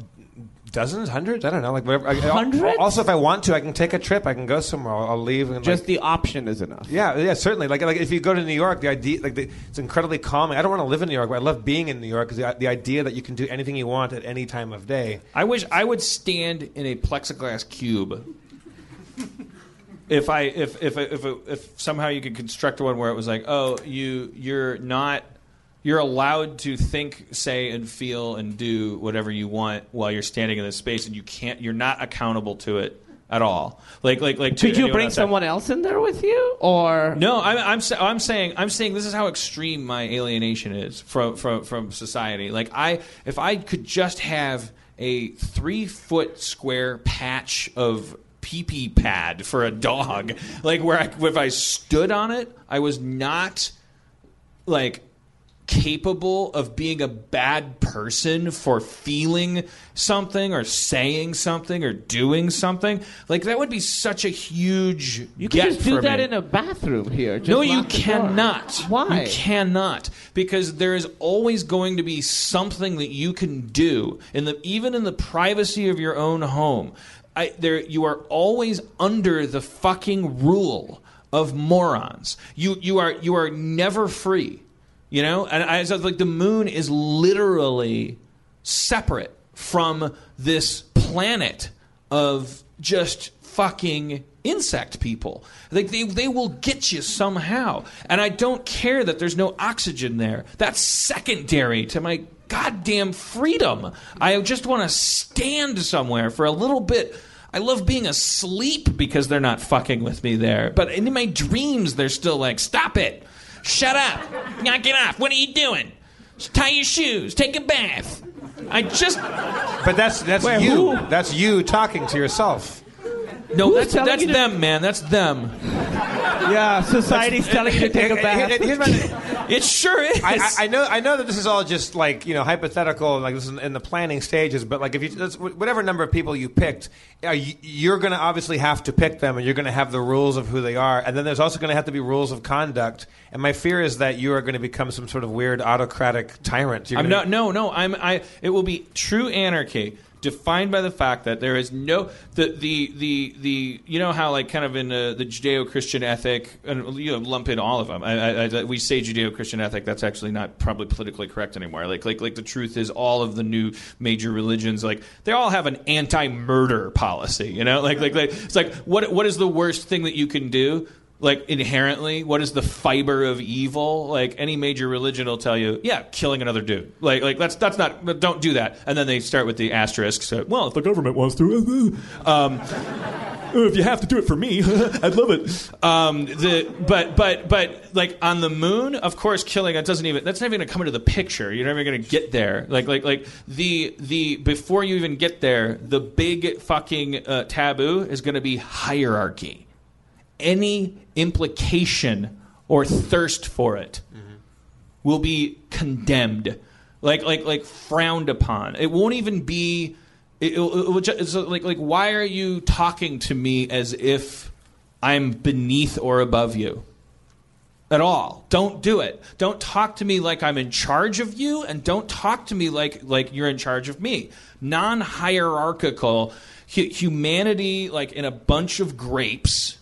dozens, hundreds? I don't know. Like whatever. I- I- Hundreds? Also, if I want to, I can take a trip. I can go somewhere. I'll, I'll leave. And Just like, the option is enough. Yeah, yeah, certainly. Like, like if you go to New York, the idea, like, the, it's incredibly calming. I don't want to live in New York, but I love being in New York because the, the idea that you can do anything you want at any time of day. I wish I would stand in a plexiglass cube. If I if if if if somehow you could construct one where it was like, oh, you you're not you're allowed to think, say, and feel and do whatever you want while you're standing in this space, and you can't. You're not accountable to it at all. Like like like. Could you bring outside. someone else in there with you, or No, I'm, I'm, I'm saying I'm saying this is how extreme my alienation is from, from from society. Like I, if I could just have a three foot square patch of pee pee pad for a dog, like where I, if I stood on it, I was not like capable of being a bad person for feeling something or saying something or doing something like that would be such a huge you can just do that me. in a bathroom here? No, you the door. cannot. Why? You cannot because there is always going to be something that you can do in the even in the privacy of your own home. I, there, you are always under the fucking rule of morons. You you are you are never free. You know, and I so like the moon is literally separate from this planet of just fucking insect people. Like they, they will get you somehow. And I don't care that there's no oxygen there. That's secondary to my goddamn freedom. I just want to stand somewhere for a little bit. I love being asleep because they're not fucking with me there. But in my dreams, they're still like, stop it. Shut up. Knock it off. What are you doing? Tie your shoes. Take a bath. I just But that's that's Wait, you. who? That's you talking to yourself. No. Who's That's that's to- them, man. That's them. Yeah, society's telling you to take a bath. here- here's my- It sure is. I, I, I know I know that this is all just like you know hypothetical, like this is in the planning stages. But like if you whatever number of people you picked, uh, you- you're going to obviously have to pick them, and you're going to have the rules of who they are, and then there's also going to have to be rules of conduct. And my fear is that you are going to become some sort of weird autocratic tyrant. You're I'm gonna- not. No, no. I'm. I. It will be true anarchy, defined by the fact that there is no the the the the. You know how like kind of in uh, the Judeo-Christian ethic, and you know, lump in all of them. I, I, I, we say Judeo-Christian ethic. That's actually not probably politically correct anymore. Like like like the truth is, all of the new major religions, like they all have an anti-murder policy. You know, like like like it's like what what is the worst thing that you can do? Like inherently what is the fiber of evil? Like any major religion will tell you yeah killing another dude. Like like that's that's not don't do that. And then they start with the asterisk so well if the government wants to um, if you have to do it for me i'd love it. Um, the but but but like on the moon of course killing that doesn't even that's not even to come into the picture. You're never going to get there. Like like like the the before you even get there the big fucking uh, taboo is going to be hierarchy any implication or thirst for it will be condemned. like like like frowned upon. It won't even be. It, it, it will ju- it's like like why are you talking to me as if I'm beneath or above you? At all. Don't do it. Don't talk to me like I'm in charge of you, and don't talk to me like like you're in charge of me. Non-hierarchical hu- humanity, like in a bunch of grapes,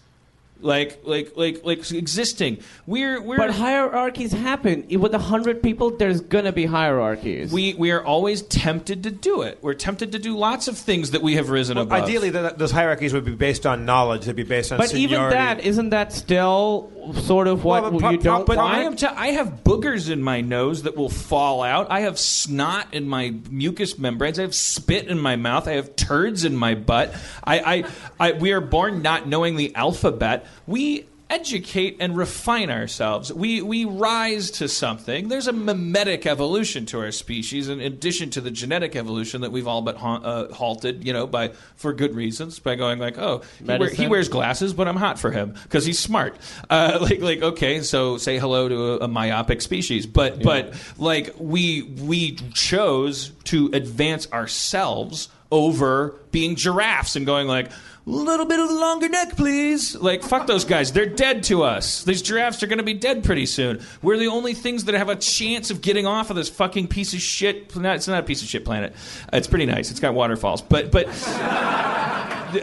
like like like like existing. We're we're But hierarchies happen. With a hundred people, there's gonna be hierarchies. we we are always tempted to do it. We're tempted to do lots of things that we have risen Well, above. ideally, th- those hierarchies would be based on knowledge. They'd be based on but even that isn't that still sort of what Well, pro- you don't pro- but I want? have, t- I have boogers in my nose that will fall out. I have snot in my mucous membranes. I have spit in my mouth. I have turds in my butt. I, I, I, we are born not knowing the alphabet. We educate and refine ourselves. We, we rise to something. There's a mimetic evolution to our species, in addition to the genetic evolution that we've all but ha- uh, halted, you know, by for good reasons, by going like, oh, he, wear, he wears glasses, but I'm hot for him because he's smart. Uh, like, like, okay, so say hello to a, a myopic species, but, but like, we we chose to advance ourselves over being giraffes and going like. Little bit of the longer neck, please. Like, fuck those guys. They're dead to us. These giraffes are going to be dead pretty soon. We're the only things that have a chance of getting off of this fucking piece of shit. Not, it's not a piece of shit planet. It's pretty nice. It's got waterfalls, but but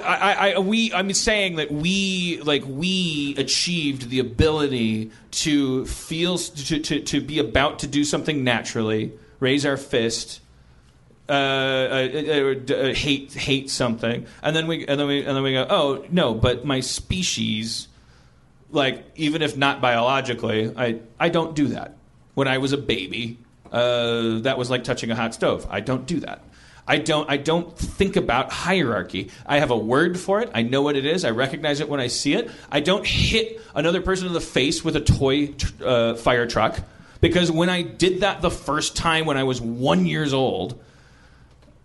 I, I, we, I'm saying that we, like, we achieved the ability to feel, to, to, to be about to do something naturally, raise our fist, uh, uh, uh, uh, hate, hate something, and then we, and then we, and then we go, oh no, but my species, like, even if not biologically, I, I don't do that. When I was a baby, uh, that was like touching a hot stove. I don't do that. I don't. I don't think about hierarchy. I have a word for it. I know what it is. I recognize it when I see it. I don't hit another person in the face with a toy tr- uh, fire truck because when I did that the first time when I was one years old,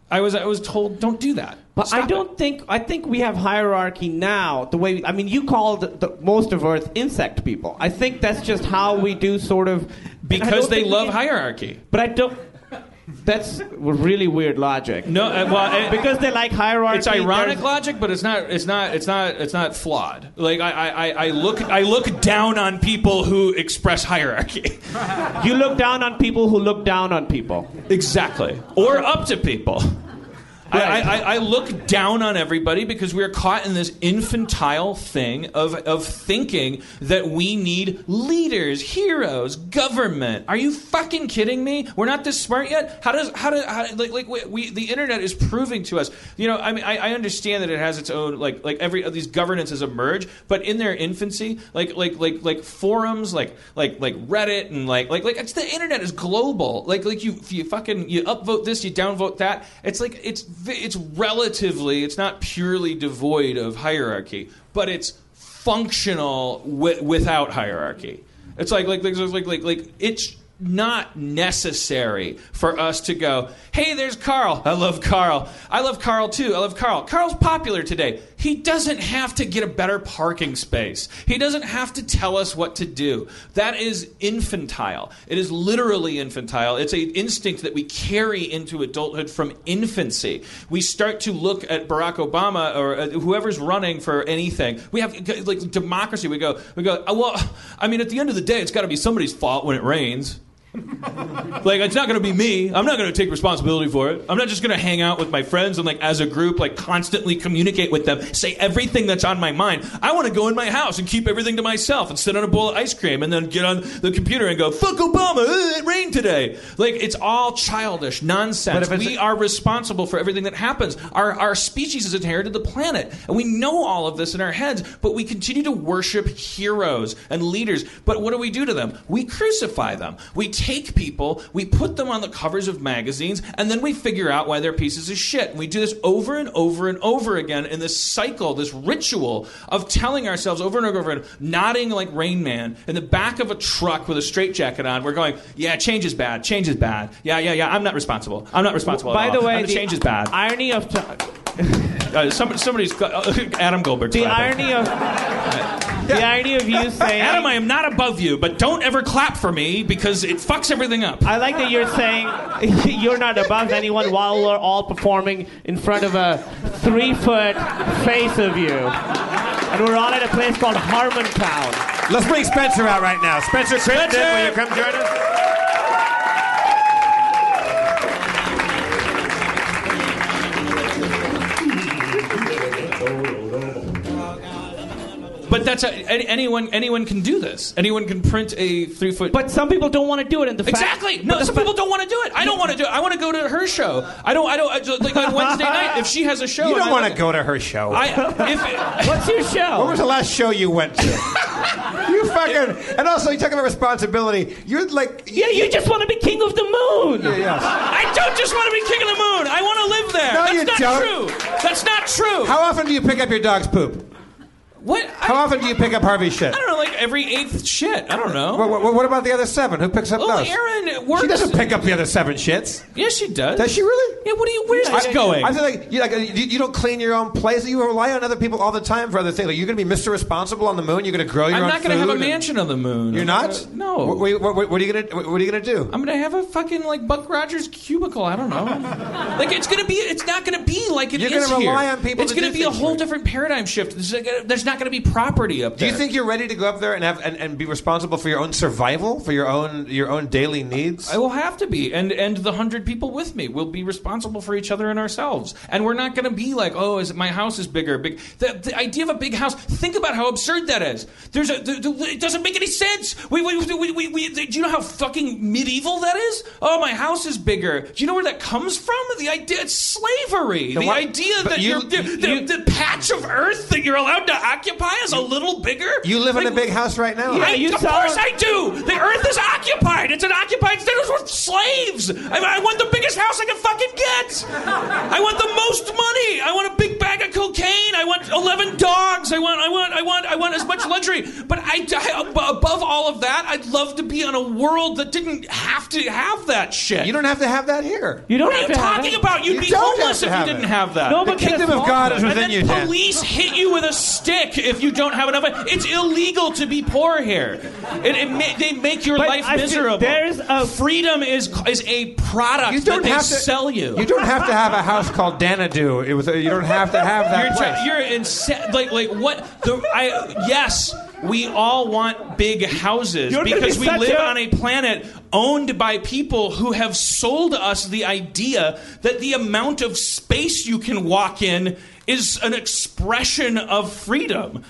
I was I was told don't do that. But Stop I don't think I think we have hierarchy now. The way I mean, you called the, most of Earth insect people. I think that's just how we do sort of because they love can- hierarchy. But I don't. That's really weird logic. No, uh, well, it- because they like hierarchy. It's ironic logic, but it's not. It's not. It's not. It's not flawed. Like I, I, I- I look. I look down on people who express hierarchy. You look down on people who look down on people. exactly. Or up to people. I. I, I look down on everybody because we are caught in this infantile thing of, of thinking that we need leaders, heroes, government. Are you fucking kidding me? We're not this smart yet. How does how does how, like like we, we the internet is proving to us? You know, I mean, I, I understand that it has its own like like every of these governances emerge, but in their infancy, like like like like forums, like like like Reddit and like like like it's the internet is global. Like like you you fucking you upvote this, you downvote that. It's like it's it's relatively it's not purely devoid of hierarchy, but it's functional wi- without hierarchy. It's like like like like like like it's not necessary for us to go, hey, there's Carl. I love Carl. I love Carl too. I love Carl. Carl's popular today. He doesn't have to get a better parking space. He doesn't have to tell us what to do. That is infantile. It is literally infantile. It's an instinct that we carry into adulthood from infancy. We start to look at Barack Obama or uh, whoever's running for anything. We have like democracy. We go, we go. "Oh, Well, I mean, at the end of the day, it's got to be somebody's fault when it rains. Like it's not going to be me. I'm not going to take responsibility for it. I'm not just going to hang out with my friends and like as a group like constantly communicate with them, say everything that's on my mind. I want to go in my house and keep everything to myself and sit on a bowl of ice cream and then get on the computer and go fuck Obama. uh, It rained today. Like it's all childish nonsense. But if it's- we are responsible for everything that happens. Our our species has inherited the planet, and we know all of this in our heads. But we continue to worship heroes and leaders. But what do we do to them? We crucify them. We take people, we put them on the covers of magazines, and then we figure out why they're pieces of shit. And we do this over and over and over again in this cycle, this ritual of telling ourselves over and over, and over nodding like Rain Man in the back of a truck with a straitjacket on. We're going, yeah, change is bad. Change is bad. Yeah, yeah, yeah. I'm not responsible. I'm not responsible. By the way, the change is bad. Irony of time. Uh, somebody, somebody's uh, Adam Goldberg. The irony of the irony of you saying Adam, I am not above you, but don't ever clap for me because it fucks everything up. I like that you're saying you're not above anyone while we're all performing in front of a three foot face of you. And we're all at a place called Harmontown. Let's bring Spencer out right now. Spencer Crittenden, Spencer! will you come join us? But that's a, any- anyone. Anyone can do this. Anyone can print a three foot. But some people don't want to do it, and the fact- Exactly. No, the some fa- people don't want to do it. I don't want to do it. I want to go to her show. I don't. I don't. I just, like on Wednesday night, if she has a show, You don't want to go to her show. I if What's your show? What was the last show you went to? you fucking. And also, you talk about responsibility. You're like. yeah, you just want to be king of the moon. Yeah, Yes. I don't just want to be king of the moon. I want to live there. No, That's you not don't. true. That's not true. How often do you pick up your dog's poop? What? How I, often do you pick up Harvey's shit? I don't know. Like every eighth shit. I don't know. What, what, what about the other seven? Who picks up well, those? Erin works. She doesn't pick up the other seven shits. Yes, she does. Does she really? Yeah. What do you? Where's this I- going? I feel like you like you, you don't clean your own place. You rely on other people all the time for other things. Like you're going to be Mr. Responsible on the moon. You're going to grow your own. I'm not going to have a mansion on the moon. You're not. gonna- no. What, what, what, are you going to What are you going to do? I'm gonna have a fucking like Buck Rogers cubicle. I don't know. like it's gonna be. It's not gonna be like it You're is gonna rely here. on people It's to gonna do be a whole different paradigm shift. There's, like, not gonna be property up there. Do you think you're ready to go up there and have and, and be responsible for your own survival, for your own your own daily needs? I will have to be, and and the hundred people with me will be responsible for each other and ourselves. And we're not going to be like, oh, is it, my house is bigger. Big. The, the idea of a big house. Think about how absurd that is. There's a. The, the, it doesn't make any sense. We, we, we, we, we, do you know how fucking medieval that is? Oh, my house is bigger. Do you know where that comes from? The idea. It's slavery. The the idea that you- you're, the, you- the patch of earth that you're allowed to occupy is a little bigger. You live in a big house right now. I, you of sound- course I do. The earth is occupied. It's an occupied status with slaves. I, I want the biggest house I can fucking get. I want the most money. I want a big bag of cocaine. I want eleven dogs. I want. I want. I want. I want as much luxury. But I, I above all of that, I'd love to be on a world that didn't have to have that shit. You don't have to have that here. You don't What are you to talking it. about? You'd You be homeless if you have didn't it. have that. No, The but kingdom of God one. is And within then you, police hit you with a stick if you don't have enough. It's illegal to be poor here. It, it ma- they make your But life I miserable. there's a- freedom is is a product You don't that they have to sell you. You don't have to have a house called Danadu. It was. You don't have to have that You're, place. tra- you're insane. Like, like what? The, I yes, we all want big houses You're because be we live a- on a planet owned by people who have sold us the idea that the amount of space you can walk in is an expression of freedom.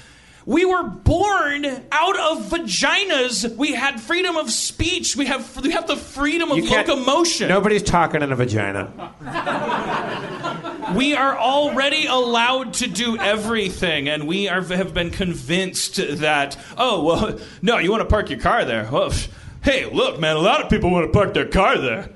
We were born out of vaginas. We had freedom of speech. We have we have the freedom of locomotion. Nobody's talking in a vagina. We are already allowed to do everything, and we are, have been convinced that, oh, well, no, you want to park your car there. Well, hey, look, man, a lot of people want to park their car there.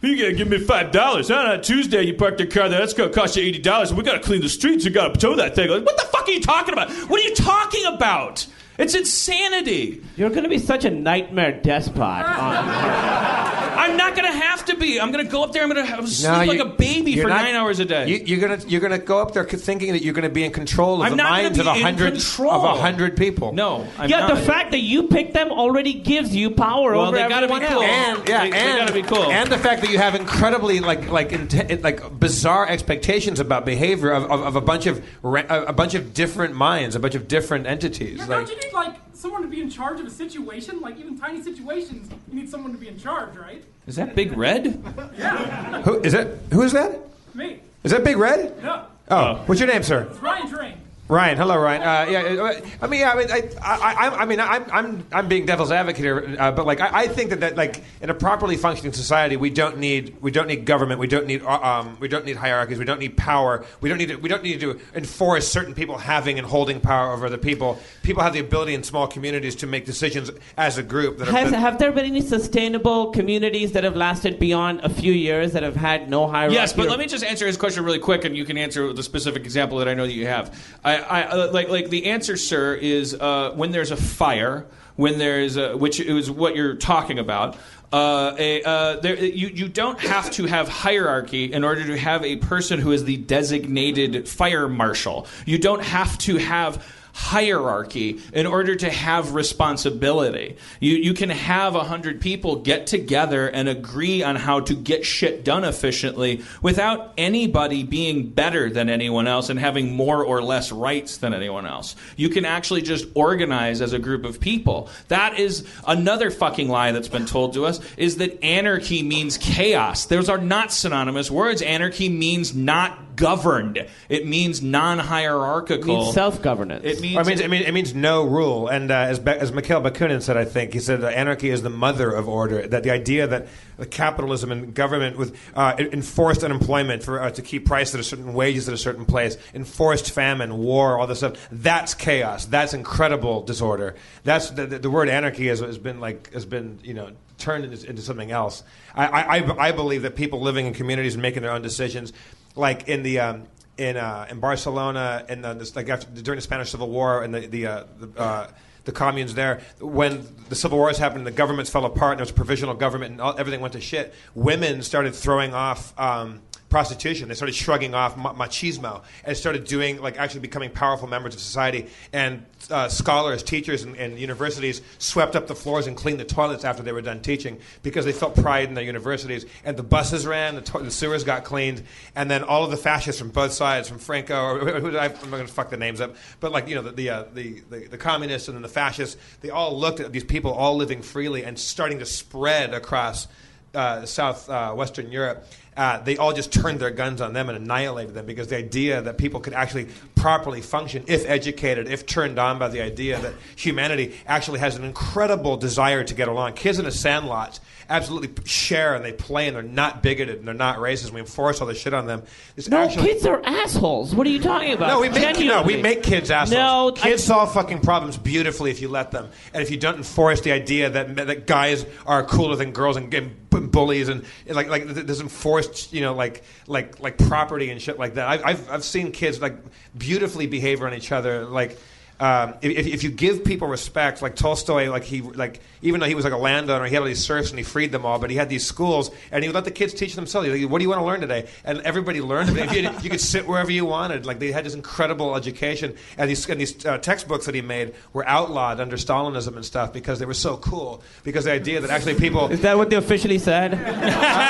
You gotta give me five dollars. On Tuesday, you park their car there. That's gonna cost you eighty dollars. We gotta clean the streets. You gotta tow that thing. What the fuck are you talking about? What are you talking about? It's insanity. You're going to be such a nightmare despot. On, I'm not gonna have to be. I'm gonna go up there. I'm gonna have, sleep No, like a baby for not- nine hours a day. You, you're gonna you're gonna go up there thinking that you're gonna be in control of I'm the not minds of a hundred of a hundred people. no, I'm yeah, not. the fact that you pick them already gives you power Well, over they gotta be everyone cool. else. And yeah, They- they and gotta be cool. And the fact that you have incredibly like like inte- like bizarre expectations about behavior of, of, of a bunch of ra- a a bunch of different minds, a bunch of different entities. Yeah, like don't you need like someone to be in charge of a situation? Like even tiny situations, you need someone to be in charge, right? Is that Big Red? Yeah, who is that? Who is that? me. Is that Big Red? No, Oh, what's your name, sir? it's Ryan Drain. Ryan, hello, Ryan. Uh, yeah, uh, I mean, yeah, I mean, I, I, I, I mean, I'm, I'm, I'm being devil's advocate here, uh, but like, I, I think that, that, like, in a properly functioning society, we don't need, we don't need government, we don't need, uh, um, we don't need hierarchies, we don't need power, we don't need, to, we don't need to enforce certain people having and holding power over other people. People have the ability in small communities to make decisions as a group. That Has, that- have there been any sustainable communities that have lasted beyond a few years that have had no hierarchy? Yes, but or- let me just answer his question really quick, and you can answer the specific example that I know that you have. I, I uh, like, like the answer, sir, is uh, when there's a fire, when there's a, which is what you're talking about. Uh, a, uh, there, you, you don't have to have hierarchy in order to have a person who is the designated fire marshal. You don't have to have hierarchy in order to have responsibility. You, you can have a hundred people get together and agree on how to get shit done efficiently without anybody being better than anyone else and having more or less rights than anyone else. You can actually just organize as a group of people. That is another fucking lie that's been told to us is that anarchy means chaos. Those are not synonymous words. Anarchy means not governed. It means non-hierarchical. It means self-governance. It means Or it means it means, it means no rule. And uh, as Be- as Mikhail Bakunin said, I think he said that anarchy is the mother of order. That the idea that capitalism and government with uh, enforced unemployment for uh, to keep prices at a certain wages at a certain place, enforced famine, war, all this stuff. That's chaos. That's incredible disorder. That's the, the, the word anarchy has, has been like has been you know turned into, into something else. I, I, I- I believe that people living in communities and making their own decisions, like in the um, in uh, in Barcelona in the, like after, during the Spanish Civil War and the the uh, the, uh, the communes there when the civil wars happened the governments fell apart and there was a provisional government and all, everything went to shit. Women started throwing off. Um, prostitution. They started shrugging off ma- machismo and started doing like actually becoming powerful members of society. And uh, scholars teachers and, and universities swept up the floors and cleaned the toilets after they were done teaching because they felt pride in their universities. And the buses ran the, to- the sewers got cleaned. And then all of the fascists from both sides from franco or i'm not going to fuck the names up but like you know the the, uh, the, the the communists and then the fascists they all looked at these people all living freely and starting to spread across uh, south uh, western Europe, uh, they all just turned their guns on them and annihilated them because the idea that people could actually properly function, if educated, if turned on by the idea that humanity actually has an incredible desire to get along. Kids in a sandlot absolutely share and they play and they're not bigoted and they're not racist. We enforce all this shit on them. It's No, actually, kids are assholes. What are you talking about? no, we make no, we make kids assholes. No, kids I- solve fucking problems beautifully if you let them, and if you don't enforce the idea that that guys are cooler than girls and, and bullies and like like th- there's enforced you know like like like property and shit like that. I, I've I've seen kids like beautifully behave on each other like. Um, if, if you give people respect, like Tolstoy, like he, like even though he was like a landowner, he had all these serfs and he freed them all. But he had these schools, and he would let the kids teach themselves. Like, what do you want to learn today? And everybody learned. If you, you could sit wherever you wanted. Like they had this incredible education, and these and these uh, textbooks that he made were outlawed under Stalinism and stuff because they were so cool. Because the idea that actually people Is that what they officially said?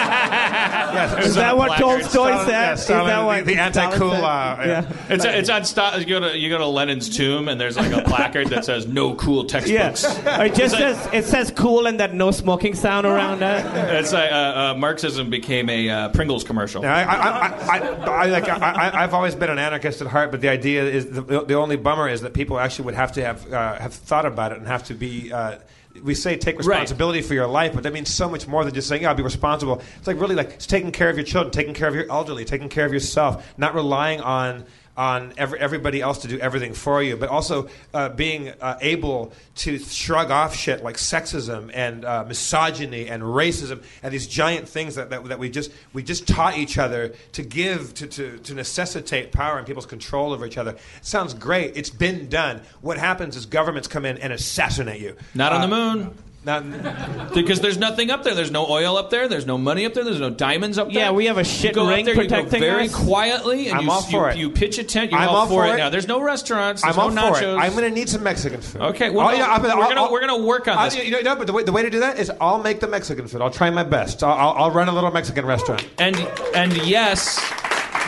yes, Is that what. Tolstoy said? yeah, Is Stalin- that what the, the anti-cool Stalin? Yeah. It's, it's on sto- you go to you go to Lenin's tomb and there's like a placard that says no cool Yeah. textbooks. It just says it says cool and that no smoking sound around that. It's like uh, uh, Marxism became a uh, Pringles commercial. Yeah, I, I, I, I, I, like, I, I, I've always been an anarchist at heart, but the idea is the, the only bummer is that people actually would have to have uh, have thought about it and have to be. Uh, we say take responsibility for your life, but that means so much more than just saying, "Yeah, I'll be responsible." It's like really like it's taking care of your children, taking care of your elderly, taking care of yourself, not relying on on every, everybody else to do everything for you, but also uh, being uh, able to shrug off shit like sexism and uh, misogyny and racism and these giant things that, that, that we just we just taught each other to give to, to, to necessitate power and people's control over each other. It sounds great. It's been done. What happens is governments come in and assassinate you. Not on Uh, the moon. Not, Because there's nothing up there. There's no oil up there. There's no money up there. There's no diamonds up there. Yeah, we have a You shit go ring up there, you go very us. quietly, and I'm you, all for you, it. you pitch a tent. You're I'm all, all for for it. it. now. There's no restaurants. There's I'm all no for nachos. it. I'm going to need some Mexican food. Okay, well, Oh, yeah, I'll- we're gonna we're gonna work on I'll- this. You know, no, but the way, the way to do that is I'll make the Mexican food. I'll try my best. I'll, I'll, I'll run a little Mexican restaurant. And and yes,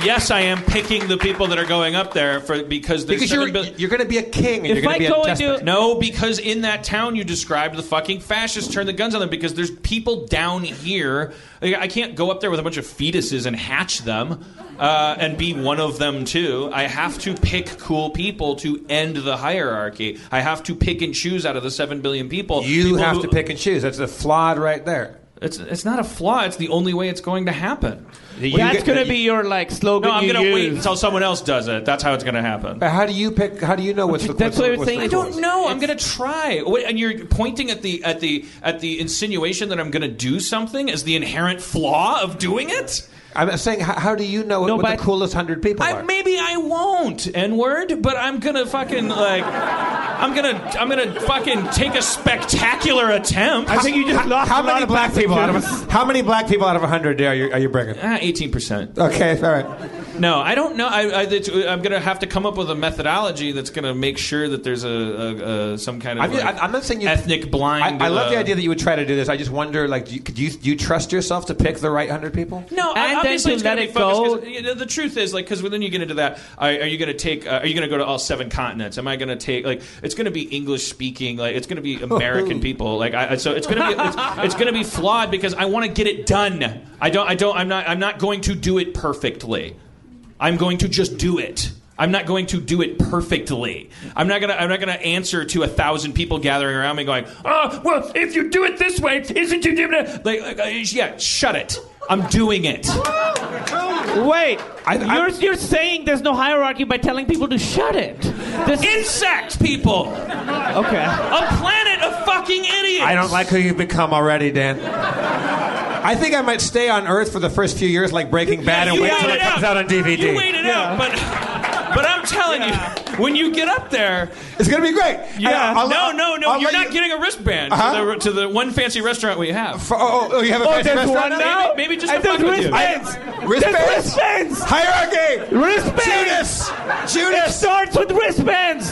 yes, I am picking the people that are going up there for because there's Because you're, billion- you're going to be a king and If you're going I to be go a into- despot. No, because in that town you described, the fucking fascists turned the guns on them because there's people down here. Like, I can't go up there with a bunch of fetuses and hatch them uh, and be one of them too. I have to pick cool people to end the hierarchy. I have to pick and choose out of the seven billion people. You people have who- to pick and choose. That's the flawed right there. It's it's not a flaw. It's the only way it's going to happen. You That's get- gonna be your like slogan. No, I'm you going to wait until someone else does it. That's how it's going to happen. But How do you pick? How do you know what's the? That's what's what I was what's saying. I don't know. I'm going to try. Wait, And you're pointing at the at the at the insinuation that I'm going to do something as the inherent flaw of doing it. I'm saying, how, how do you know No, what the coolest hundred people I, are? maybe I won't N word, but I'm gonna fucking like. I'm gonna I'm gonna fucking take a spectacular attempt. I think you just lost How a lot many of black people out of how many black people out of hundred are you are you bringing? Ah, eighteen percent. Okay, all right. No, I don't know. I, I, it's, I'm going to have to come up with a methodology that's going to make sure that there's a, a, a some kind of I'm, like, I'm not saying you. ethnic blind. I, I love the uh, idea that you would try to do this. I just wonder, like, do you, could you do you trust yourself to pick the right hundred people? No, And then obviously to let it go- you know, the truth is, like, because then you get into that. Are, are you going to take? Uh, are you going to go to all seven continents? Am I going to take? Like, it's going to be English speaking. Like, it's going to be American people. Like, I, so it's going to be it's, it's going to be flawed because I want to get it done. I don't. I don't. I'm not. I'm not going to do it perfectly. I'm going to just do it. I'm not going to do it perfectly. I'm not gonna. I'm not gonna answer to a thousand people gathering around me going, "Oh, well, if you do it this way, isn't you doing it?" Like, like, uh, yeah, shut it. I'm doing it. Wait, you're, you're saying there's no hierarchy by telling people to shut it. This, Insect people. okay. A planet of fucking idiots. I don't like who you've become already, Dan. I think I might stay on Earth for the first few years, like Breaking Bad, and you wait wait till it it comes out. out on DVD. You wait it out, but but I'm telling you, when you get up there, It's gonna be great. yeah, I'll- no, no, no, I'll you're not you- getting a wristband Uh-huh. to, the, to the one fancy restaurant we have. For- oh, oh, you have a Oh, fancy restaurant one now? now? Maybe just to fuck with you. wristbands. Wristbands? Wristbands. Hierarchy. Wristbands. Judas. It Judas. starts with wristbands.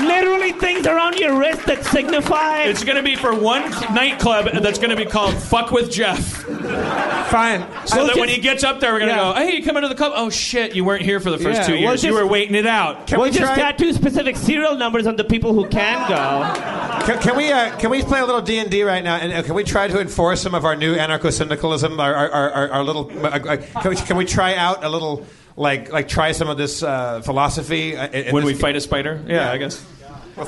Literally things around your wrist that signify. It's going to be for one nightclub that's going to be called "Fuck with Jeff." Fine. So Well, that when he gets up there, we're going to Yeah. go, "Hey, you come into the club? Oh shit, you weren't here for the first Yeah, two well, years. you just- were waiting it out." Can we'll we just try? tattoo specific serial numbers on the people who can go. Can, can we uh, can we play a little D and D right now? And uh, can we try to enforce some of our new anarcho syndicalism? Our, our, our, our, our little. Uh, uh, can, we, can we try out a little like like try some of this uh, philosophy uh, in- in When this- we fight a spider, yeah, I guess.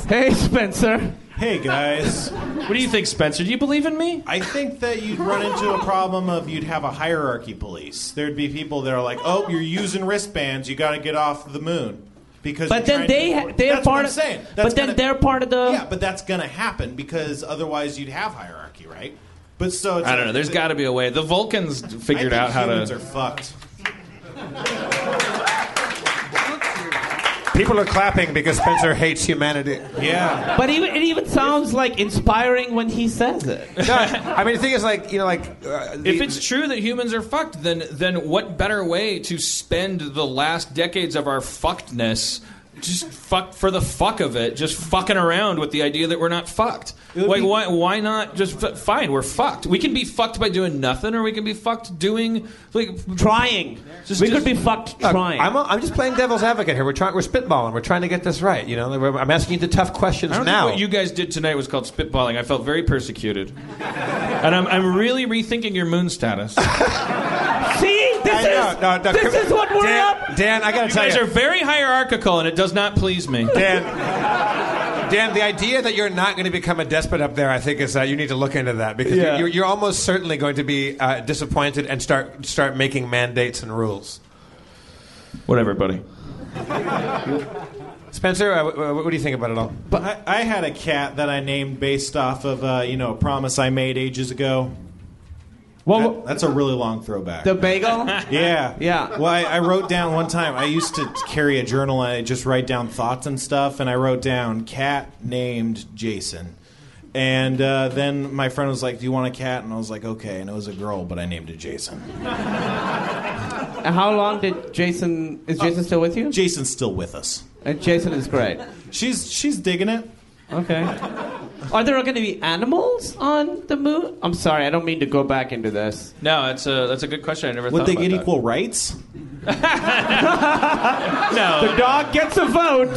Hey, Spencer. Hey guys, What do you think, Spencer? Do you believe in me? I think that you'd run into a problem of you'd have a hierarchy police. There'd be people that are like, "Oh, you're using wristbands. You got to get off the moon." Because But you're then trying they to- ha- they're That's what part I'm of. saying. but then gonna- they're part of the. Yeah, but that's gonna happen because otherwise you'd have hierarchy, right? But so it's I don't know. There's got to be a way. The Vulcans figured I out how humans to. are fucked. People are clapping because Spencer hates humanity. Yeah. But even, it even sounds like inspiring when he says it. No, I mean the thing is like you know like uh, the, If it's true that humans are fucked, then then what better way to spend the last decades of our fuckedness? Just fuck for the fuck of it, just fucking around with the idea that we're not fucked. Like, be- why, why not just f- fine? We're fucked. We can be fucked by doing nothing, or we can be fucked doing like Trying. Just- we just- could be fucked Look, trying. I'm, I'm just playing devil's advocate here. We're trying. We're spitballing. We're trying to get this right. You know, We're- I'm asking you the tough questions I don't now. think what you guys did tonight was called spitballing. I felt very persecuted, and I'm, I'm really rethinking your moon status. See, this I- is no, no, no, this come- is what we're Dan, up. Dan, I got to You tell guys you, are very hierarchical, and it does not please me. Dan. Dan, the idea that you're not going to become a despot up there, I think, is that you need to look into that because Yeah. you're, you're almost certainly going to be uh, disappointed and start start making mandates and rules. Whatever, buddy. Spencer, uh, wh- wh- what do you think about it all? But I, I had a cat that I named based off of uh, you know a promise I made ages ago. Well, That- that's a really long throwback. the bagel. yeah, Yeah. Well, I, I wrote down one time. I used to carry a journal and I just write down thoughts and stuff. And I wrote down cat named Jason. And uh, then my friend was like, "Do you want a cat?" And I was like, "Okay." And it was a girl, but I named it Jason. How long did Jason? Is Jason still with you? Jason's still with us. And Jason is great. She's she's digging it. Okay. Are there going to be animals on the moon? I'm sorry, I don't mean to go back into this. No, that's a that's a good question. I never Would thought they about get that. equal rights? No, The dog gets a vote.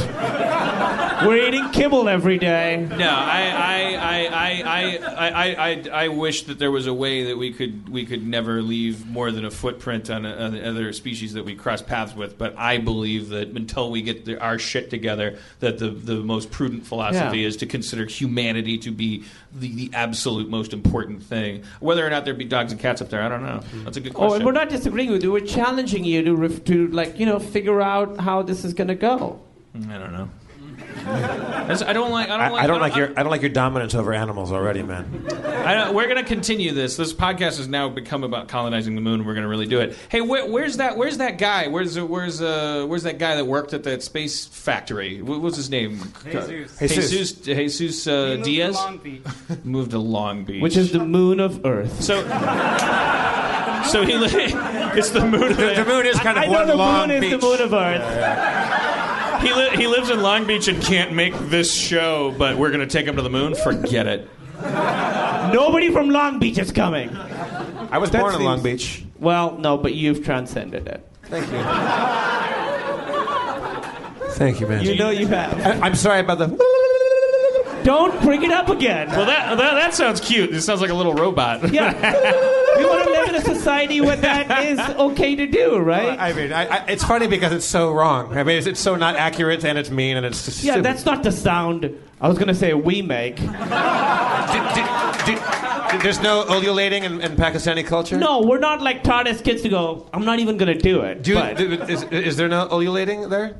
We're eating kibble every day. no. I I, I, I, I, I, I, I wish that there was a way that we could we could never leave more than a footprint on, a, on other species that we cross paths with. But I believe that until we get the, our shit together, that the the most prudent philosophy Yeah. is to consider humanity to be the, the absolute most important thing. Whether or not there be dogs and cats up there, I don't know. Hmm. That's a good question. Oh, and we're not disagreeing with you. We're challenging you to ref- to like you know figure out how this is going to go. Hmm, I don't know. That's- I don't like. I don't I, like. I don't like your I don't like your dominance over animals already, man. I don't, we're going to continue this. This podcast has now become about colonizing the moon. And we're going to really do it. Hey, where, where's that? Where's that guy? Where's where's uh, where's that guy that worked at that space factory? What was his name? Jesus. Jesus. Jesus. Jesus uh, He moved to Diaz Long Beach. moved to Long Beach, Which is the moon of Earth. so. So he, it's the moon. Of The, the moon is kind of I know one the long moon is the moon of Earth. He, li- he lives in Long Beach and can't make this show, but we're going to take him to the moon. Forget it. Nobody from Long Beach is coming. I was born in Long Beach. Well, no, but you've transcended it. Thank you. Thank you, man. You know you have. I, I'm sorry about the. Don't bring it up again. Well, that, that that sounds cute. It sounds like a little robot. Yeah. we want to live in a society where that is okay to do, right? I mean, I, I, it's funny because it's so wrong. I mean, it's, it's so not accurate and it's mean and it's just Yeah, stupid. that's not the sound I was going to say we make. Did- did- did- did- there's no ululating in, in Pakistani culture. No, we're not like taught as kids to go, I'm not even going to do it. Do you, but do- is, is there no ululating there?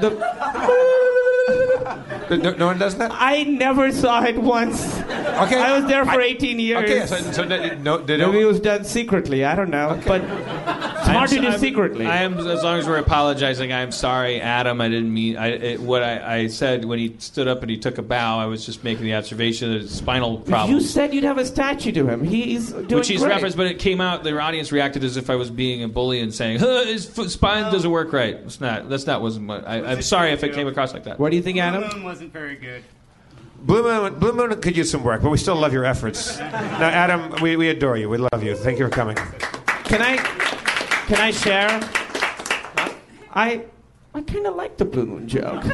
The, No, no one does that. I never saw it once. Okay, I was there for I- 18 years. Okay, so, so no, no, Maybe it was done secretly. I don't know. But it's hard to do I'm- secretly. I am as long as we're apologizing. I'm sorry, Adam. I didn't mean. I it, what I, I said when he stood up and he took a bow. I was just making the observation that it's spinal problem. you said you'd have a statue to him. He's doing which he's great. referenced. But it came out. The audience reacted as if I was being a bully and saying huh, his foot, spine doesn't work right. It's not. That's not wasn't. What, I, I'm sorry if it came across like that. What do you think, Adam? Blue Moon wasn't very good. Blue Moon, Blue Moon could use some work, but we still love your efforts. Now, Adam, we, we adore you. We love you. Thank you for coming. Can I can I share? I I kind of like the Blue Moon joke.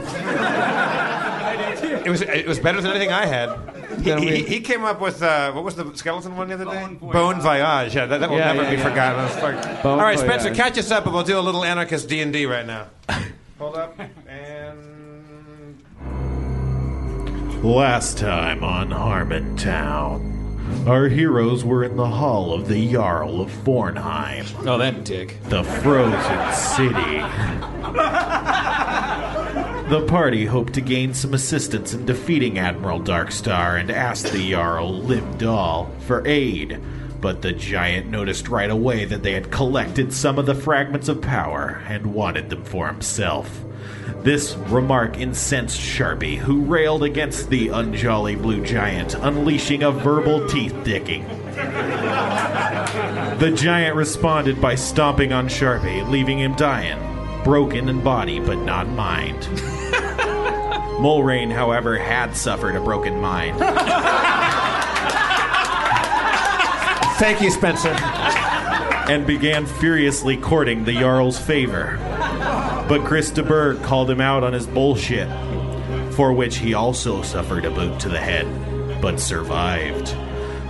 It was it was better than anything I had. He, he, he came up with uh, what was the skeleton one the other day? Bone Voyage. Bone Voyage. Yeah, that, that will Yeah, never yeah, be yeah. forgotten. That's fucking- Bone All right, Spencer, Voyage. catch us up, and we'll do a little anarchist D and D right now. Hold up and. Last time on Harmontown, our heroes were in the hall of the Jarl of Fornheim, Oh, that dick. the frozen city. The party hoped to gain some assistance in defeating Admiral Darkstar and asked the Jarl Limdal for aid. But the giant noticed right away that they had collected some of the fragments of power and wanted them for himself. This remark incensed Sharpie, who railed against the unjolly blue giant, unleashing a verbal teeth dicking. The giant responded by stomping on Sharpie, leaving him dying, broken in body but not mind. Mulrain, however, had suffered a broken mind. Thank you, Spencer. and began furiously courting the Jarl's favor. But Chris de Burgh called him out on his bullshit, for which he also suffered a boot to the head, but survived.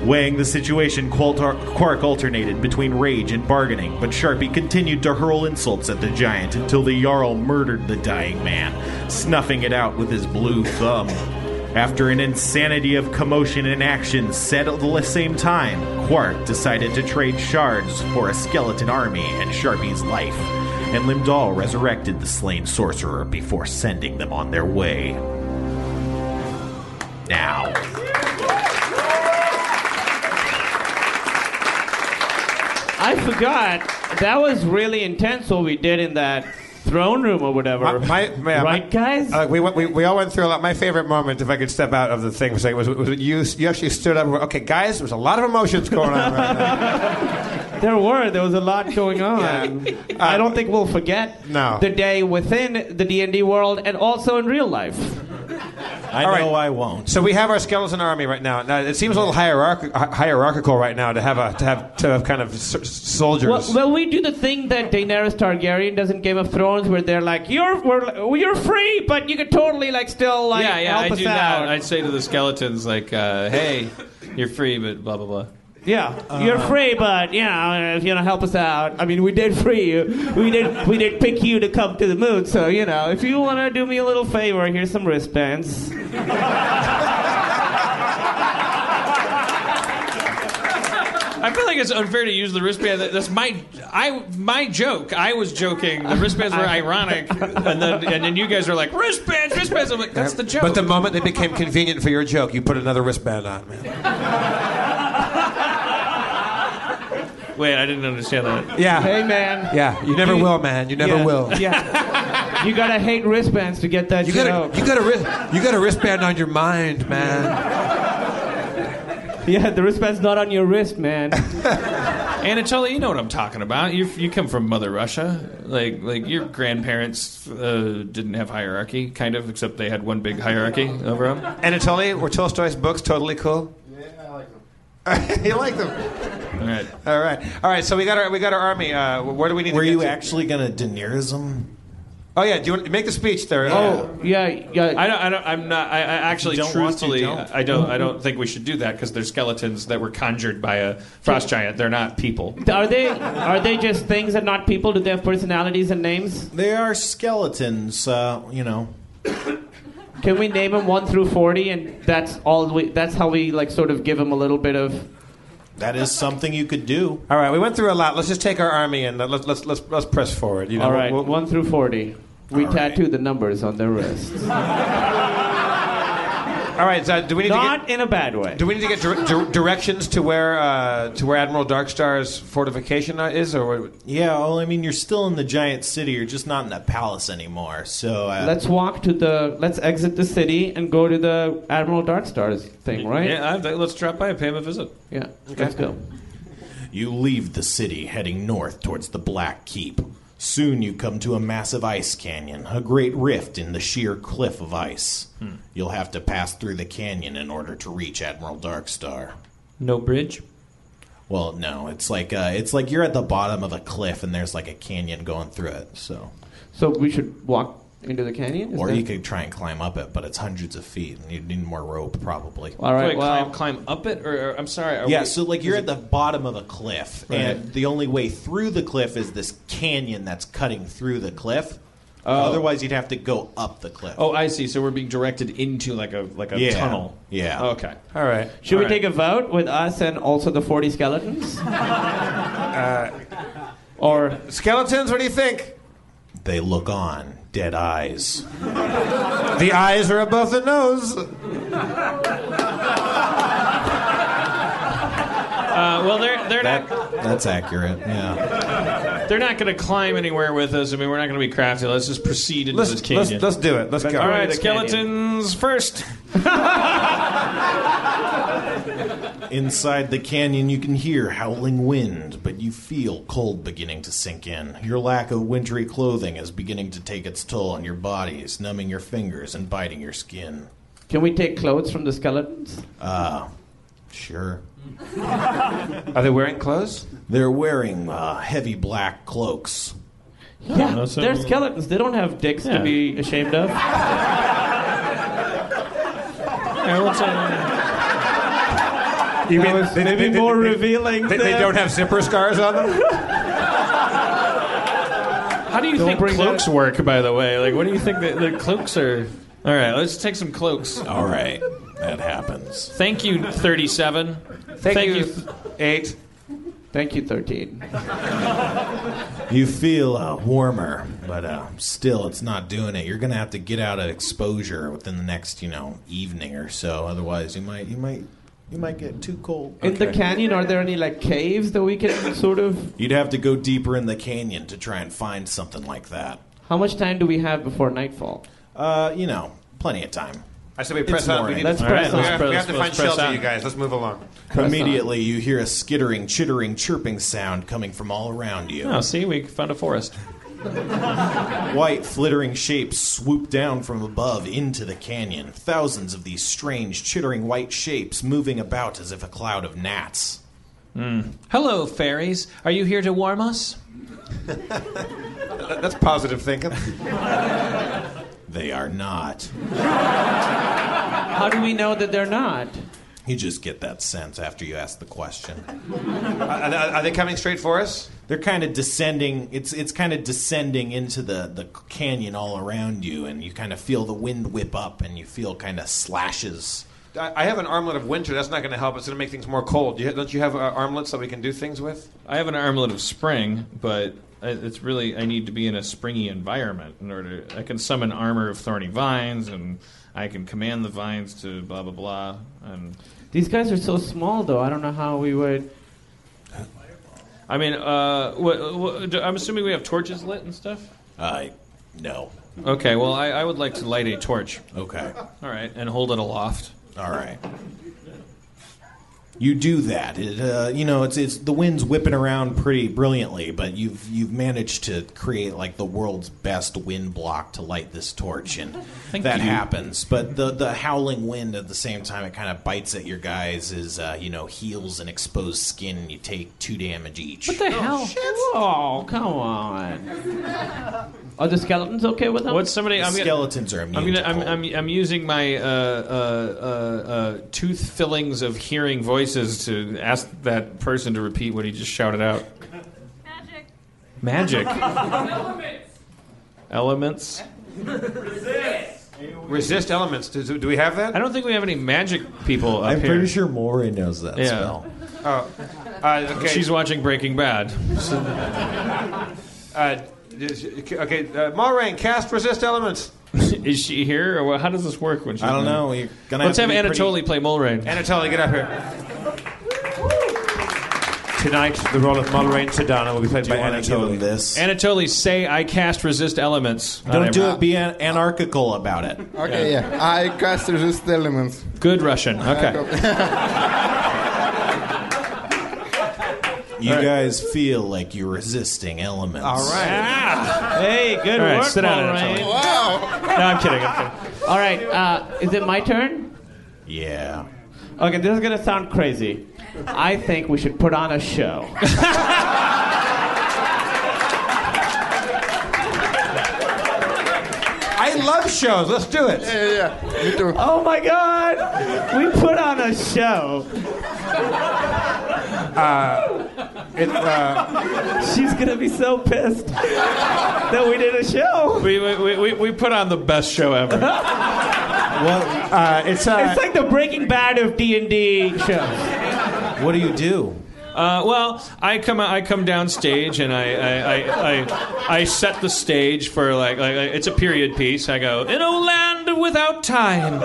Weighing the situation, Quark alternated between rage and bargaining, but Sharpie continued to hurl insults at the giant until the Jarl murdered the dying man, snuffing it out with his blue thumb. After an insanity of commotion and action set at the same time, Quark decided to trade shards for a skeleton army and Sharpie's life, and Limdal resurrected the slain sorcerer before sending them on their way. Now, I forgot that was really intense what we did in that throne room or whatever. My, my, yeah, right, my- guys? Uh, we, went- we, we all went through a lot. My favorite moment, if I could step out of the thing, was, like, was, was you, you actually stood up and went, okay, guys, there's a lot of emotions going on right now. There were. There was a lot going on. I don't think we'll forget No. the day within the D and D world and also in real life. I All know right. I won't. So we have our skeleton army right now. Now it seems a little hierarch- hi- hierarchical right now to have a to have to have kind of s- soldiers. Well, well, we do the thing that Daenerys Targaryen does in Game of Thrones, where they're like, "You're we're, you're free, but you could totally like still like yeah, yeah, help I us do out." that. I'd say to the skeletons like, uh, "Hey, you're free, but blah blah blah." Yeah, you're uh-huh. free, but you know, if you know, help us out. I mean, we did free you. We did we did pick you to come to the moon. So you know, if you want to do me a little favor, here's some wristbands. I feel like it's unfair to use the wristband. That's my I my joke. I was joking. The wristbands were ironic, and then and then you guys are like wristbands, wristbands. I'm like, that's the joke. But the moment they became convenient for your joke, you put another wristband on, man. Wait, I didn't understand that. Yeah. Hey, man. Yeah, you never You- will, man. You never yeah, will. Yeah. you gotta hate wristbands to get that You got out. a, you got a wrist, you got a wristband on your mind, man. Yeah, the wristband's not on your wrist, man. Anatoly, you know what I'm talking about. You you come from Mother Russia. Like like your grandparents uh, didn't have hierarchy, kind of, except they had one big hierarchy over them. Anatoly, were Tolstoy's books totally cool? Yeah, I like them. you like them? All right. All right, all right. So we got our we got our army. Uh, where do we need Were to get you to? actually going to Daenerysm? Oh yeah, do you want to make the speech there? Oh, yeah, yeah. I don't. I don't. I'm not. I, I actually, If don't want to, don't. I don't. I don't think we should do that because they're skeletons that were conjured by a frost giant. They're not people. Are they are they just things and not people? Do they have personalities and names? They are skeletons, uh, you know. Can we name them one through forty, and that's all? We, that's how we like sort of give them a little bit of. That is something you could do. All right, we went through a lot. Let's just take our army and let's let's let's, let's press forward. You know, all right, we'll- one through forty. We All right. tattoo the numbers on their wrists. all right. So do we need to Not get in a bad way. do we need to get dir- dir- directions to where uh, to where Admiral Darkstar's fortification uh, is, or what- Yeah, well, I mean, you're still in the giant city. You're just not in the palace anymore. So, uh, Let's walk to the. Let's exit the city and go to the Admiral Darkstar's thing, right? Yeah. I, let's drop by and pay him a visit. Yeah. Let's go. You leave the city, heading north towards the Black Keep. Soon you come to a massive ice canyon, a great rift in the sheer cliff of ice. You'll have to pass through the canyon in order to reach Admiral Darkstar. No bridge. Well, no, it's like uh, it's like you're at the bottom of a cliff and there's like a canyon going through it. So, So we should walk into the canyon. Is or that- you could try and climb up it, but it's hundreds of feet and you'd need more rope probably. All right. Wait, well, climb, climb up it, or, or I'm sorry. are Yeah, we- so like you're at the bottom of a cliff, and the only way through the cliff is this canyon that's cutting through the cliff. Oh. Otherwise, you'd have to go up the cliff. Oh, I see. So we're being directed into like a like a Yeah. tunnel. Yeah. Okay. all right. should we all right. take a vote with us and also the forty skeletons? or Skeletons, what do you think? They look on, dead eyes. The eyes are above the nose. Uh, well, they're they're That not that's accurate. Yeah. they're not going to climb anywhere with us. I mean, we're not going to be crafty. Let's just proceed into Let's, this let's canyon. let's do it. Let's go. All right, the canyon. skeletons first. Inside the canyon, you can hear howling wind, but you feel cold beginning to sink in. Your lack of wintry clothing is beginning to take its toll on your bodies, numbing your fingers and biting your skin. can we take clothes from the skeletons? Uh, sure. Are they wearing clothes? They're wearing uh, heavy black cloaks. Yeah, they're skeletons. They don't have dicks Yeah. to be ashamed of. Yeah, let's, uh, You That was maybe more revealing. They, they don't have zipper scars on them. how do you Don't think cloaks that- work? By the way, like, what do you think that the cloaks are? All right, let's take some cloaks. All right, that happens. Thank you, thirty-seven. Thank, you. Eight. Thank you, thirteen. You feel uh, warmer, but uh, still, it's not doing it. You're gonna have to get out of exposure within the next, you know, evening or so. Otherwise, you might, you might, you might get too cold. In the canyon, are there any like caves that we can sort of? You'd have to go deeper in the canyon to try and find something like that. How much time do we have before nightfall? Uh, you know, plenty of time. I said we press It's on. We, need Let's to, press we on. have, we have to find shelter, on. you guys. Let's move along. Immediately, you hear a skittering, chittering, chirping sound coming from all around you. Oh, see, we found a forest. White, flittering shapes swoop down from above into the canyon. Thousands of these strange, chittering white shapes moving about as if a cloud of gnats. Hmm. Hello, fairies. Are you here to warm us? That's positive thinking. They are not. How do we know that they're not? You just get that sense after you ask the question. Are, they- are they coming straight for us? They're kind of descending. It's it's kind of descending into the the canyon all around you, and you kind of feel the wind whip up, and you feel kind of slashes I I have an armlet of winter. That's not going to help. It's going to make things more cold. You, don't you have uh, armlets that we can do things with? I have an armlet of spring, but I- it's really I need to be in a springy environment in order. I can summon armor of thorny vines, and I can command the vines to blah blah blah. And These guys are so small, though. I don't know how we would. I mean, uh, what, what, I'm assuming we have torches lit and stuff. I no. Okay, well, I, I would like to light a torch. Okay. All right, and hold it aloft. All right. You do that. It, uh, you know, it's it's the wind's whipping around pretty brilliantly, but you've you've managed to create like the world's best wind block to light this torch, and Thank that you. happens. But the the howling wind at the same time, it kind of bites at your guys' uh, you know heels and exposed skin, and you take two damage each. What the hell? Oh, come on. Are the skeletons okay with them? What's somebody? The I'm gonna- skeletons are immune I'm gonna. to I'm. I'm, I'm using my uh, uh, uh, uh, tooth fillings of hearing voices to ask that person to repeat what he just shouted out. Magic. Magic. Elements. Elements. Resist Resist elements. Do, do we have that? I don't think we have any magic people up I'm here. pretty sure Mulrain knows that Yeah. spell. Oh, uh, okay. She's watching Breaking Bad. Uh, okay, uh, Mulrain, cast resist elements. Is she here, or how does this work when she's I don't know. Gonna Let's have to be pretty- Anatoly play Mulrain. Anatoly, get up here. Tonight, the role of Mulrain Sedana will be played Do by you want to give him Anatoly. this? Anatoly, say I cast resist elements. Don't do it. Be an- anarchical about it. Okay, yeah. I cast resist elements. Good Russian. Okay. You guys feel like you're resisting elements. All right. Ah! Hey, good All right, work, sit down, Mulrain. Anatoly. Wow. No, I'm kidding. I'm kidding. All right, uh, is it my turn? Yeah. Okay, this is gonna sound crazy. I think we should put on a show. I love shows. Let's do it. Yeah, yeah, me too. Oh my God, we put on a show. It, uh, She's gonna be so pissed that we did a show. We, we, we, we put on the best show ever. What uh, it's uh, It's like the Breaking Bad of D and D shows. What do you do? Uh, well, I come I come downstage and I I, I, I I set the stage for like, like it's a period piece. I go in a land without time.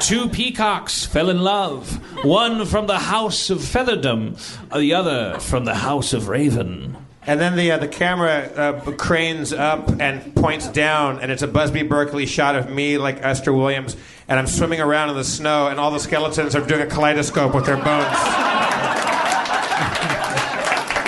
Two peacocks fell in love. One from the house of featherdom, the other from the house of raven. and then the uh, the camera uh, cranes up and points down, and it's a Busby Berkeley shot of me like Esther Williams, and I'm swimming around in the snow, and all the skeletons are doing a kaleidoscope with their bones.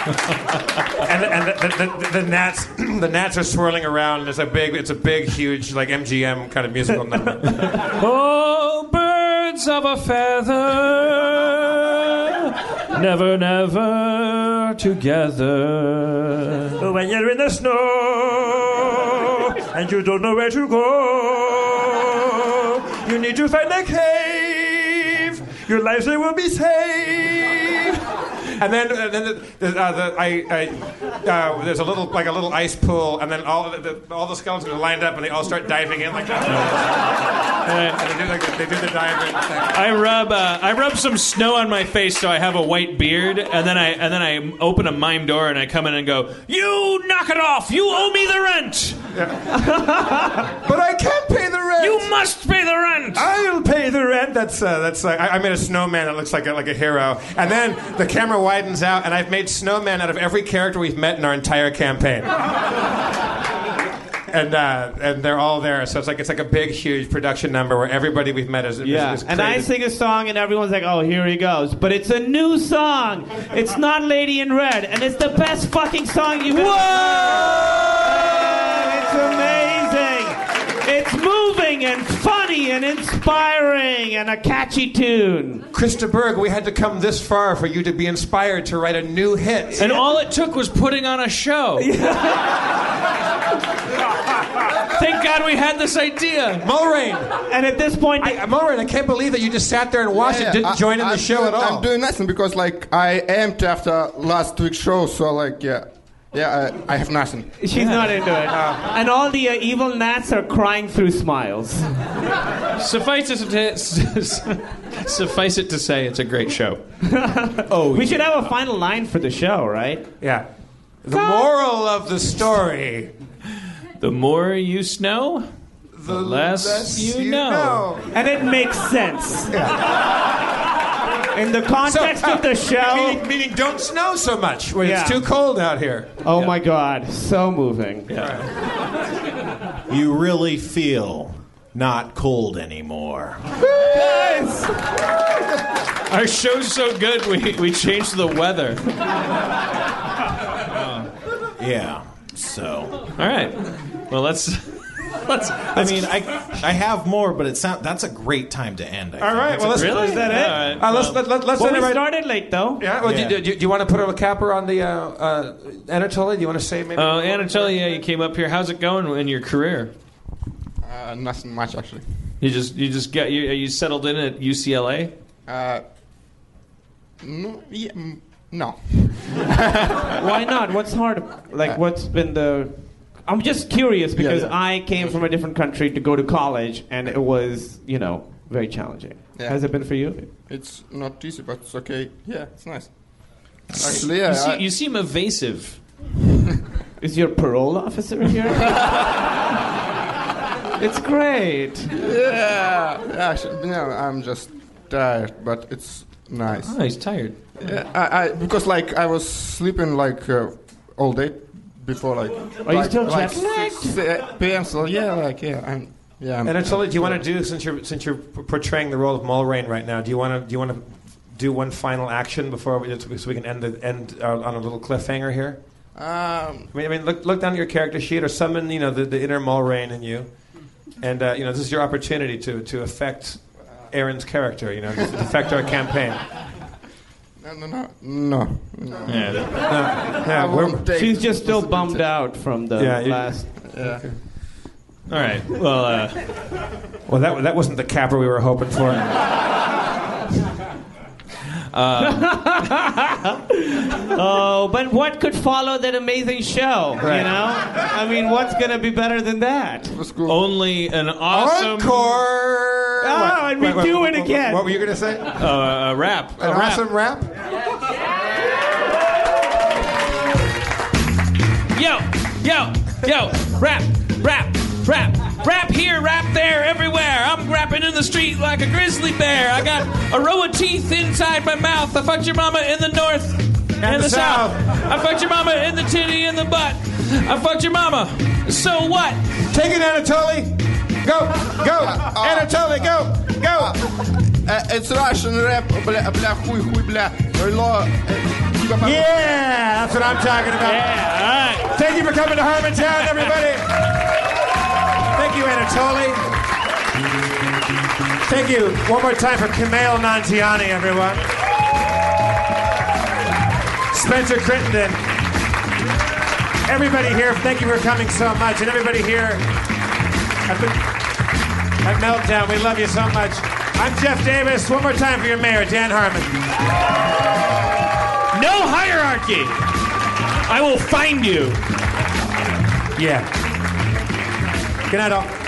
And and the, the, the, the gnats the gnats are swirling around. It's a big it's a big huge like MGM kind of musical number. Oh, birds of a feather, never, never together. when you're in the snow and you don't know where to go, you need to find a cave. Your lives there will be saved. And then, and then the, the, uh, the, I, I, uh, there's a little like a little ice pool, and then all the, the, all the skeletons are lined up, and they all start diving in like that. and they do, like, they do the diving. I rub uh, I rub some snow on my face so I have a white beard, and then I and then I open a mime door and I come in and go, "You knock it off! You owe me the rent! But I can't pay the rent. You must pay the rent!" I'll pay the rent. That's uh, that's. Uh, I, I made a snowman that looks like a, like a hero, and then the camera widens out, and I've made snowmen out of every character we've met in our entire campaign. And uh, and they're all there, so it's like it's like a big, huge production number where everybody we've met is, is- Yeah, is and I sing a song, and everyone's like, "Oh, here he goes!" But it's a new song. It's not "Lady in Red," and it's the best fucking song you've ever heard. It's amazing. It's moving and funny and inspiring and a catchy tune. Krista Berg, we had to come this far for you to be inspired to write a new hit. And all it took was putting on a show. Thank God we had this idea. Mulrain, And at this point, I, Mulrain, I can't believe that you just sat there and watched Yeah, it, didn't I- join in the I'm show doing, at all. I'm doing nothing because like I amped after last week's show, so like yeah, Yeah, I, I have nothing. She's not into it. and all the uh, evil gnats are crying through smiles. Suffice it to suffice it to say, it's a great show. oh, We should have a final line for the show, right? Yeah. The moral of the story. The more you snow, the, less, less you, you know. know. And it makes sense. In the context So, of the show. Meaning, meaning don't snow so much when Yeah. it's too cold out here. Oh my God, so moving. You really feel not cold anymore. Our show's so good, we, we changed the weather. Yeah. So. All right. Well, let's. Let's I mean, I I have more, but it's not. That's a great time to end. I All think. right, That's well, a let's, great- Really? is that it? All right, Uh, let's, well- let, let, let's Well, end we right- started late though. Yeah, well, Yeah. Do, do, do you want to put a capper on the uh, uh, Anatoly? Do you want to say maybe? Uh, Anatoly, yeah, you came up here. How's it going in your career? Uh, nothing much actually. You just you just get you you settled in at UCLA? Uh, no, yeah, mm, no. Why not? What's hard? Like, what's been the? I'm just curious because yeah. I came from a different country to go to college, and it was, you know, very challenging. Yeah. Has it been for you? It's not easy, but it's okay. Yeah, it's nice. Actually, yeah. You, see, I- you seem evasive. Is your parole officer here? it's great. yeah, actually, no, I'm just tired, but it's nice. Oh, he's tired. Yeah, I, I because like I was sleeping like uh, all day before like. Are you like, still like jet-lagged? 6 uh, p.m. So yeah, like yeah, I'm yeah. I'm, Anatoly, do you want to do since you're since you're portraying the role of Mulrain right now? Do you want to do you want to do one final action before we, so we can end the end uh, on a little cliffhanger here? Um, I mean, I mean, look look down at your character sheet or summon you know the, the inner Mulrain in you, and uh, you know this is your opportunity to to affect Erin's character. You know, to affect our campaign. No, no, no, no. no. Yeah. Yeah, we're- take She's just still responsibility. bummed out from the Yeah, you- last. Yeah. All right. Well, uh, well, that that wasn't the capper we were hoping for. Oh, but what could follow that amazing show? Right. You know, I mean, what's gonna be better than that? It was cool. only an awesome Encore. Oh, and we do it again. What were you going to say? uh, a rap. A An rap. awesome rap. Yo, yo, yo, rap, rap, rap, rap here, rap there, everywhere. I'm rapping in the street like a grizzly bear. I got a row of teeth inside my mouth. I fucked your mama in the north and, the the south. south. I fucked your mama in the titty and the butt. I fucked your mama. So what? Take it, Anatoly. Go, go, Anatoly, go, go. Uh, it's Russian rap, бля, бля, хуй, хуй, бля. Ло, э, типа, по- Yeah, that's what I'm talking about. Yeah, all right. Thank you for coming to Harmontown, everybody. Thank you, Anatoly. Thank you one more time for Kumail Nanjiani, everyone. Spencer Crittenden. Everybody here, thank you for coming so much. And everybody here at, the, at Meltdown, we love you so much. I'm Jeff Davis. One more time for your mayor, Dan Harmon. No hierarchy. I will find you. Yeah. Good night, all.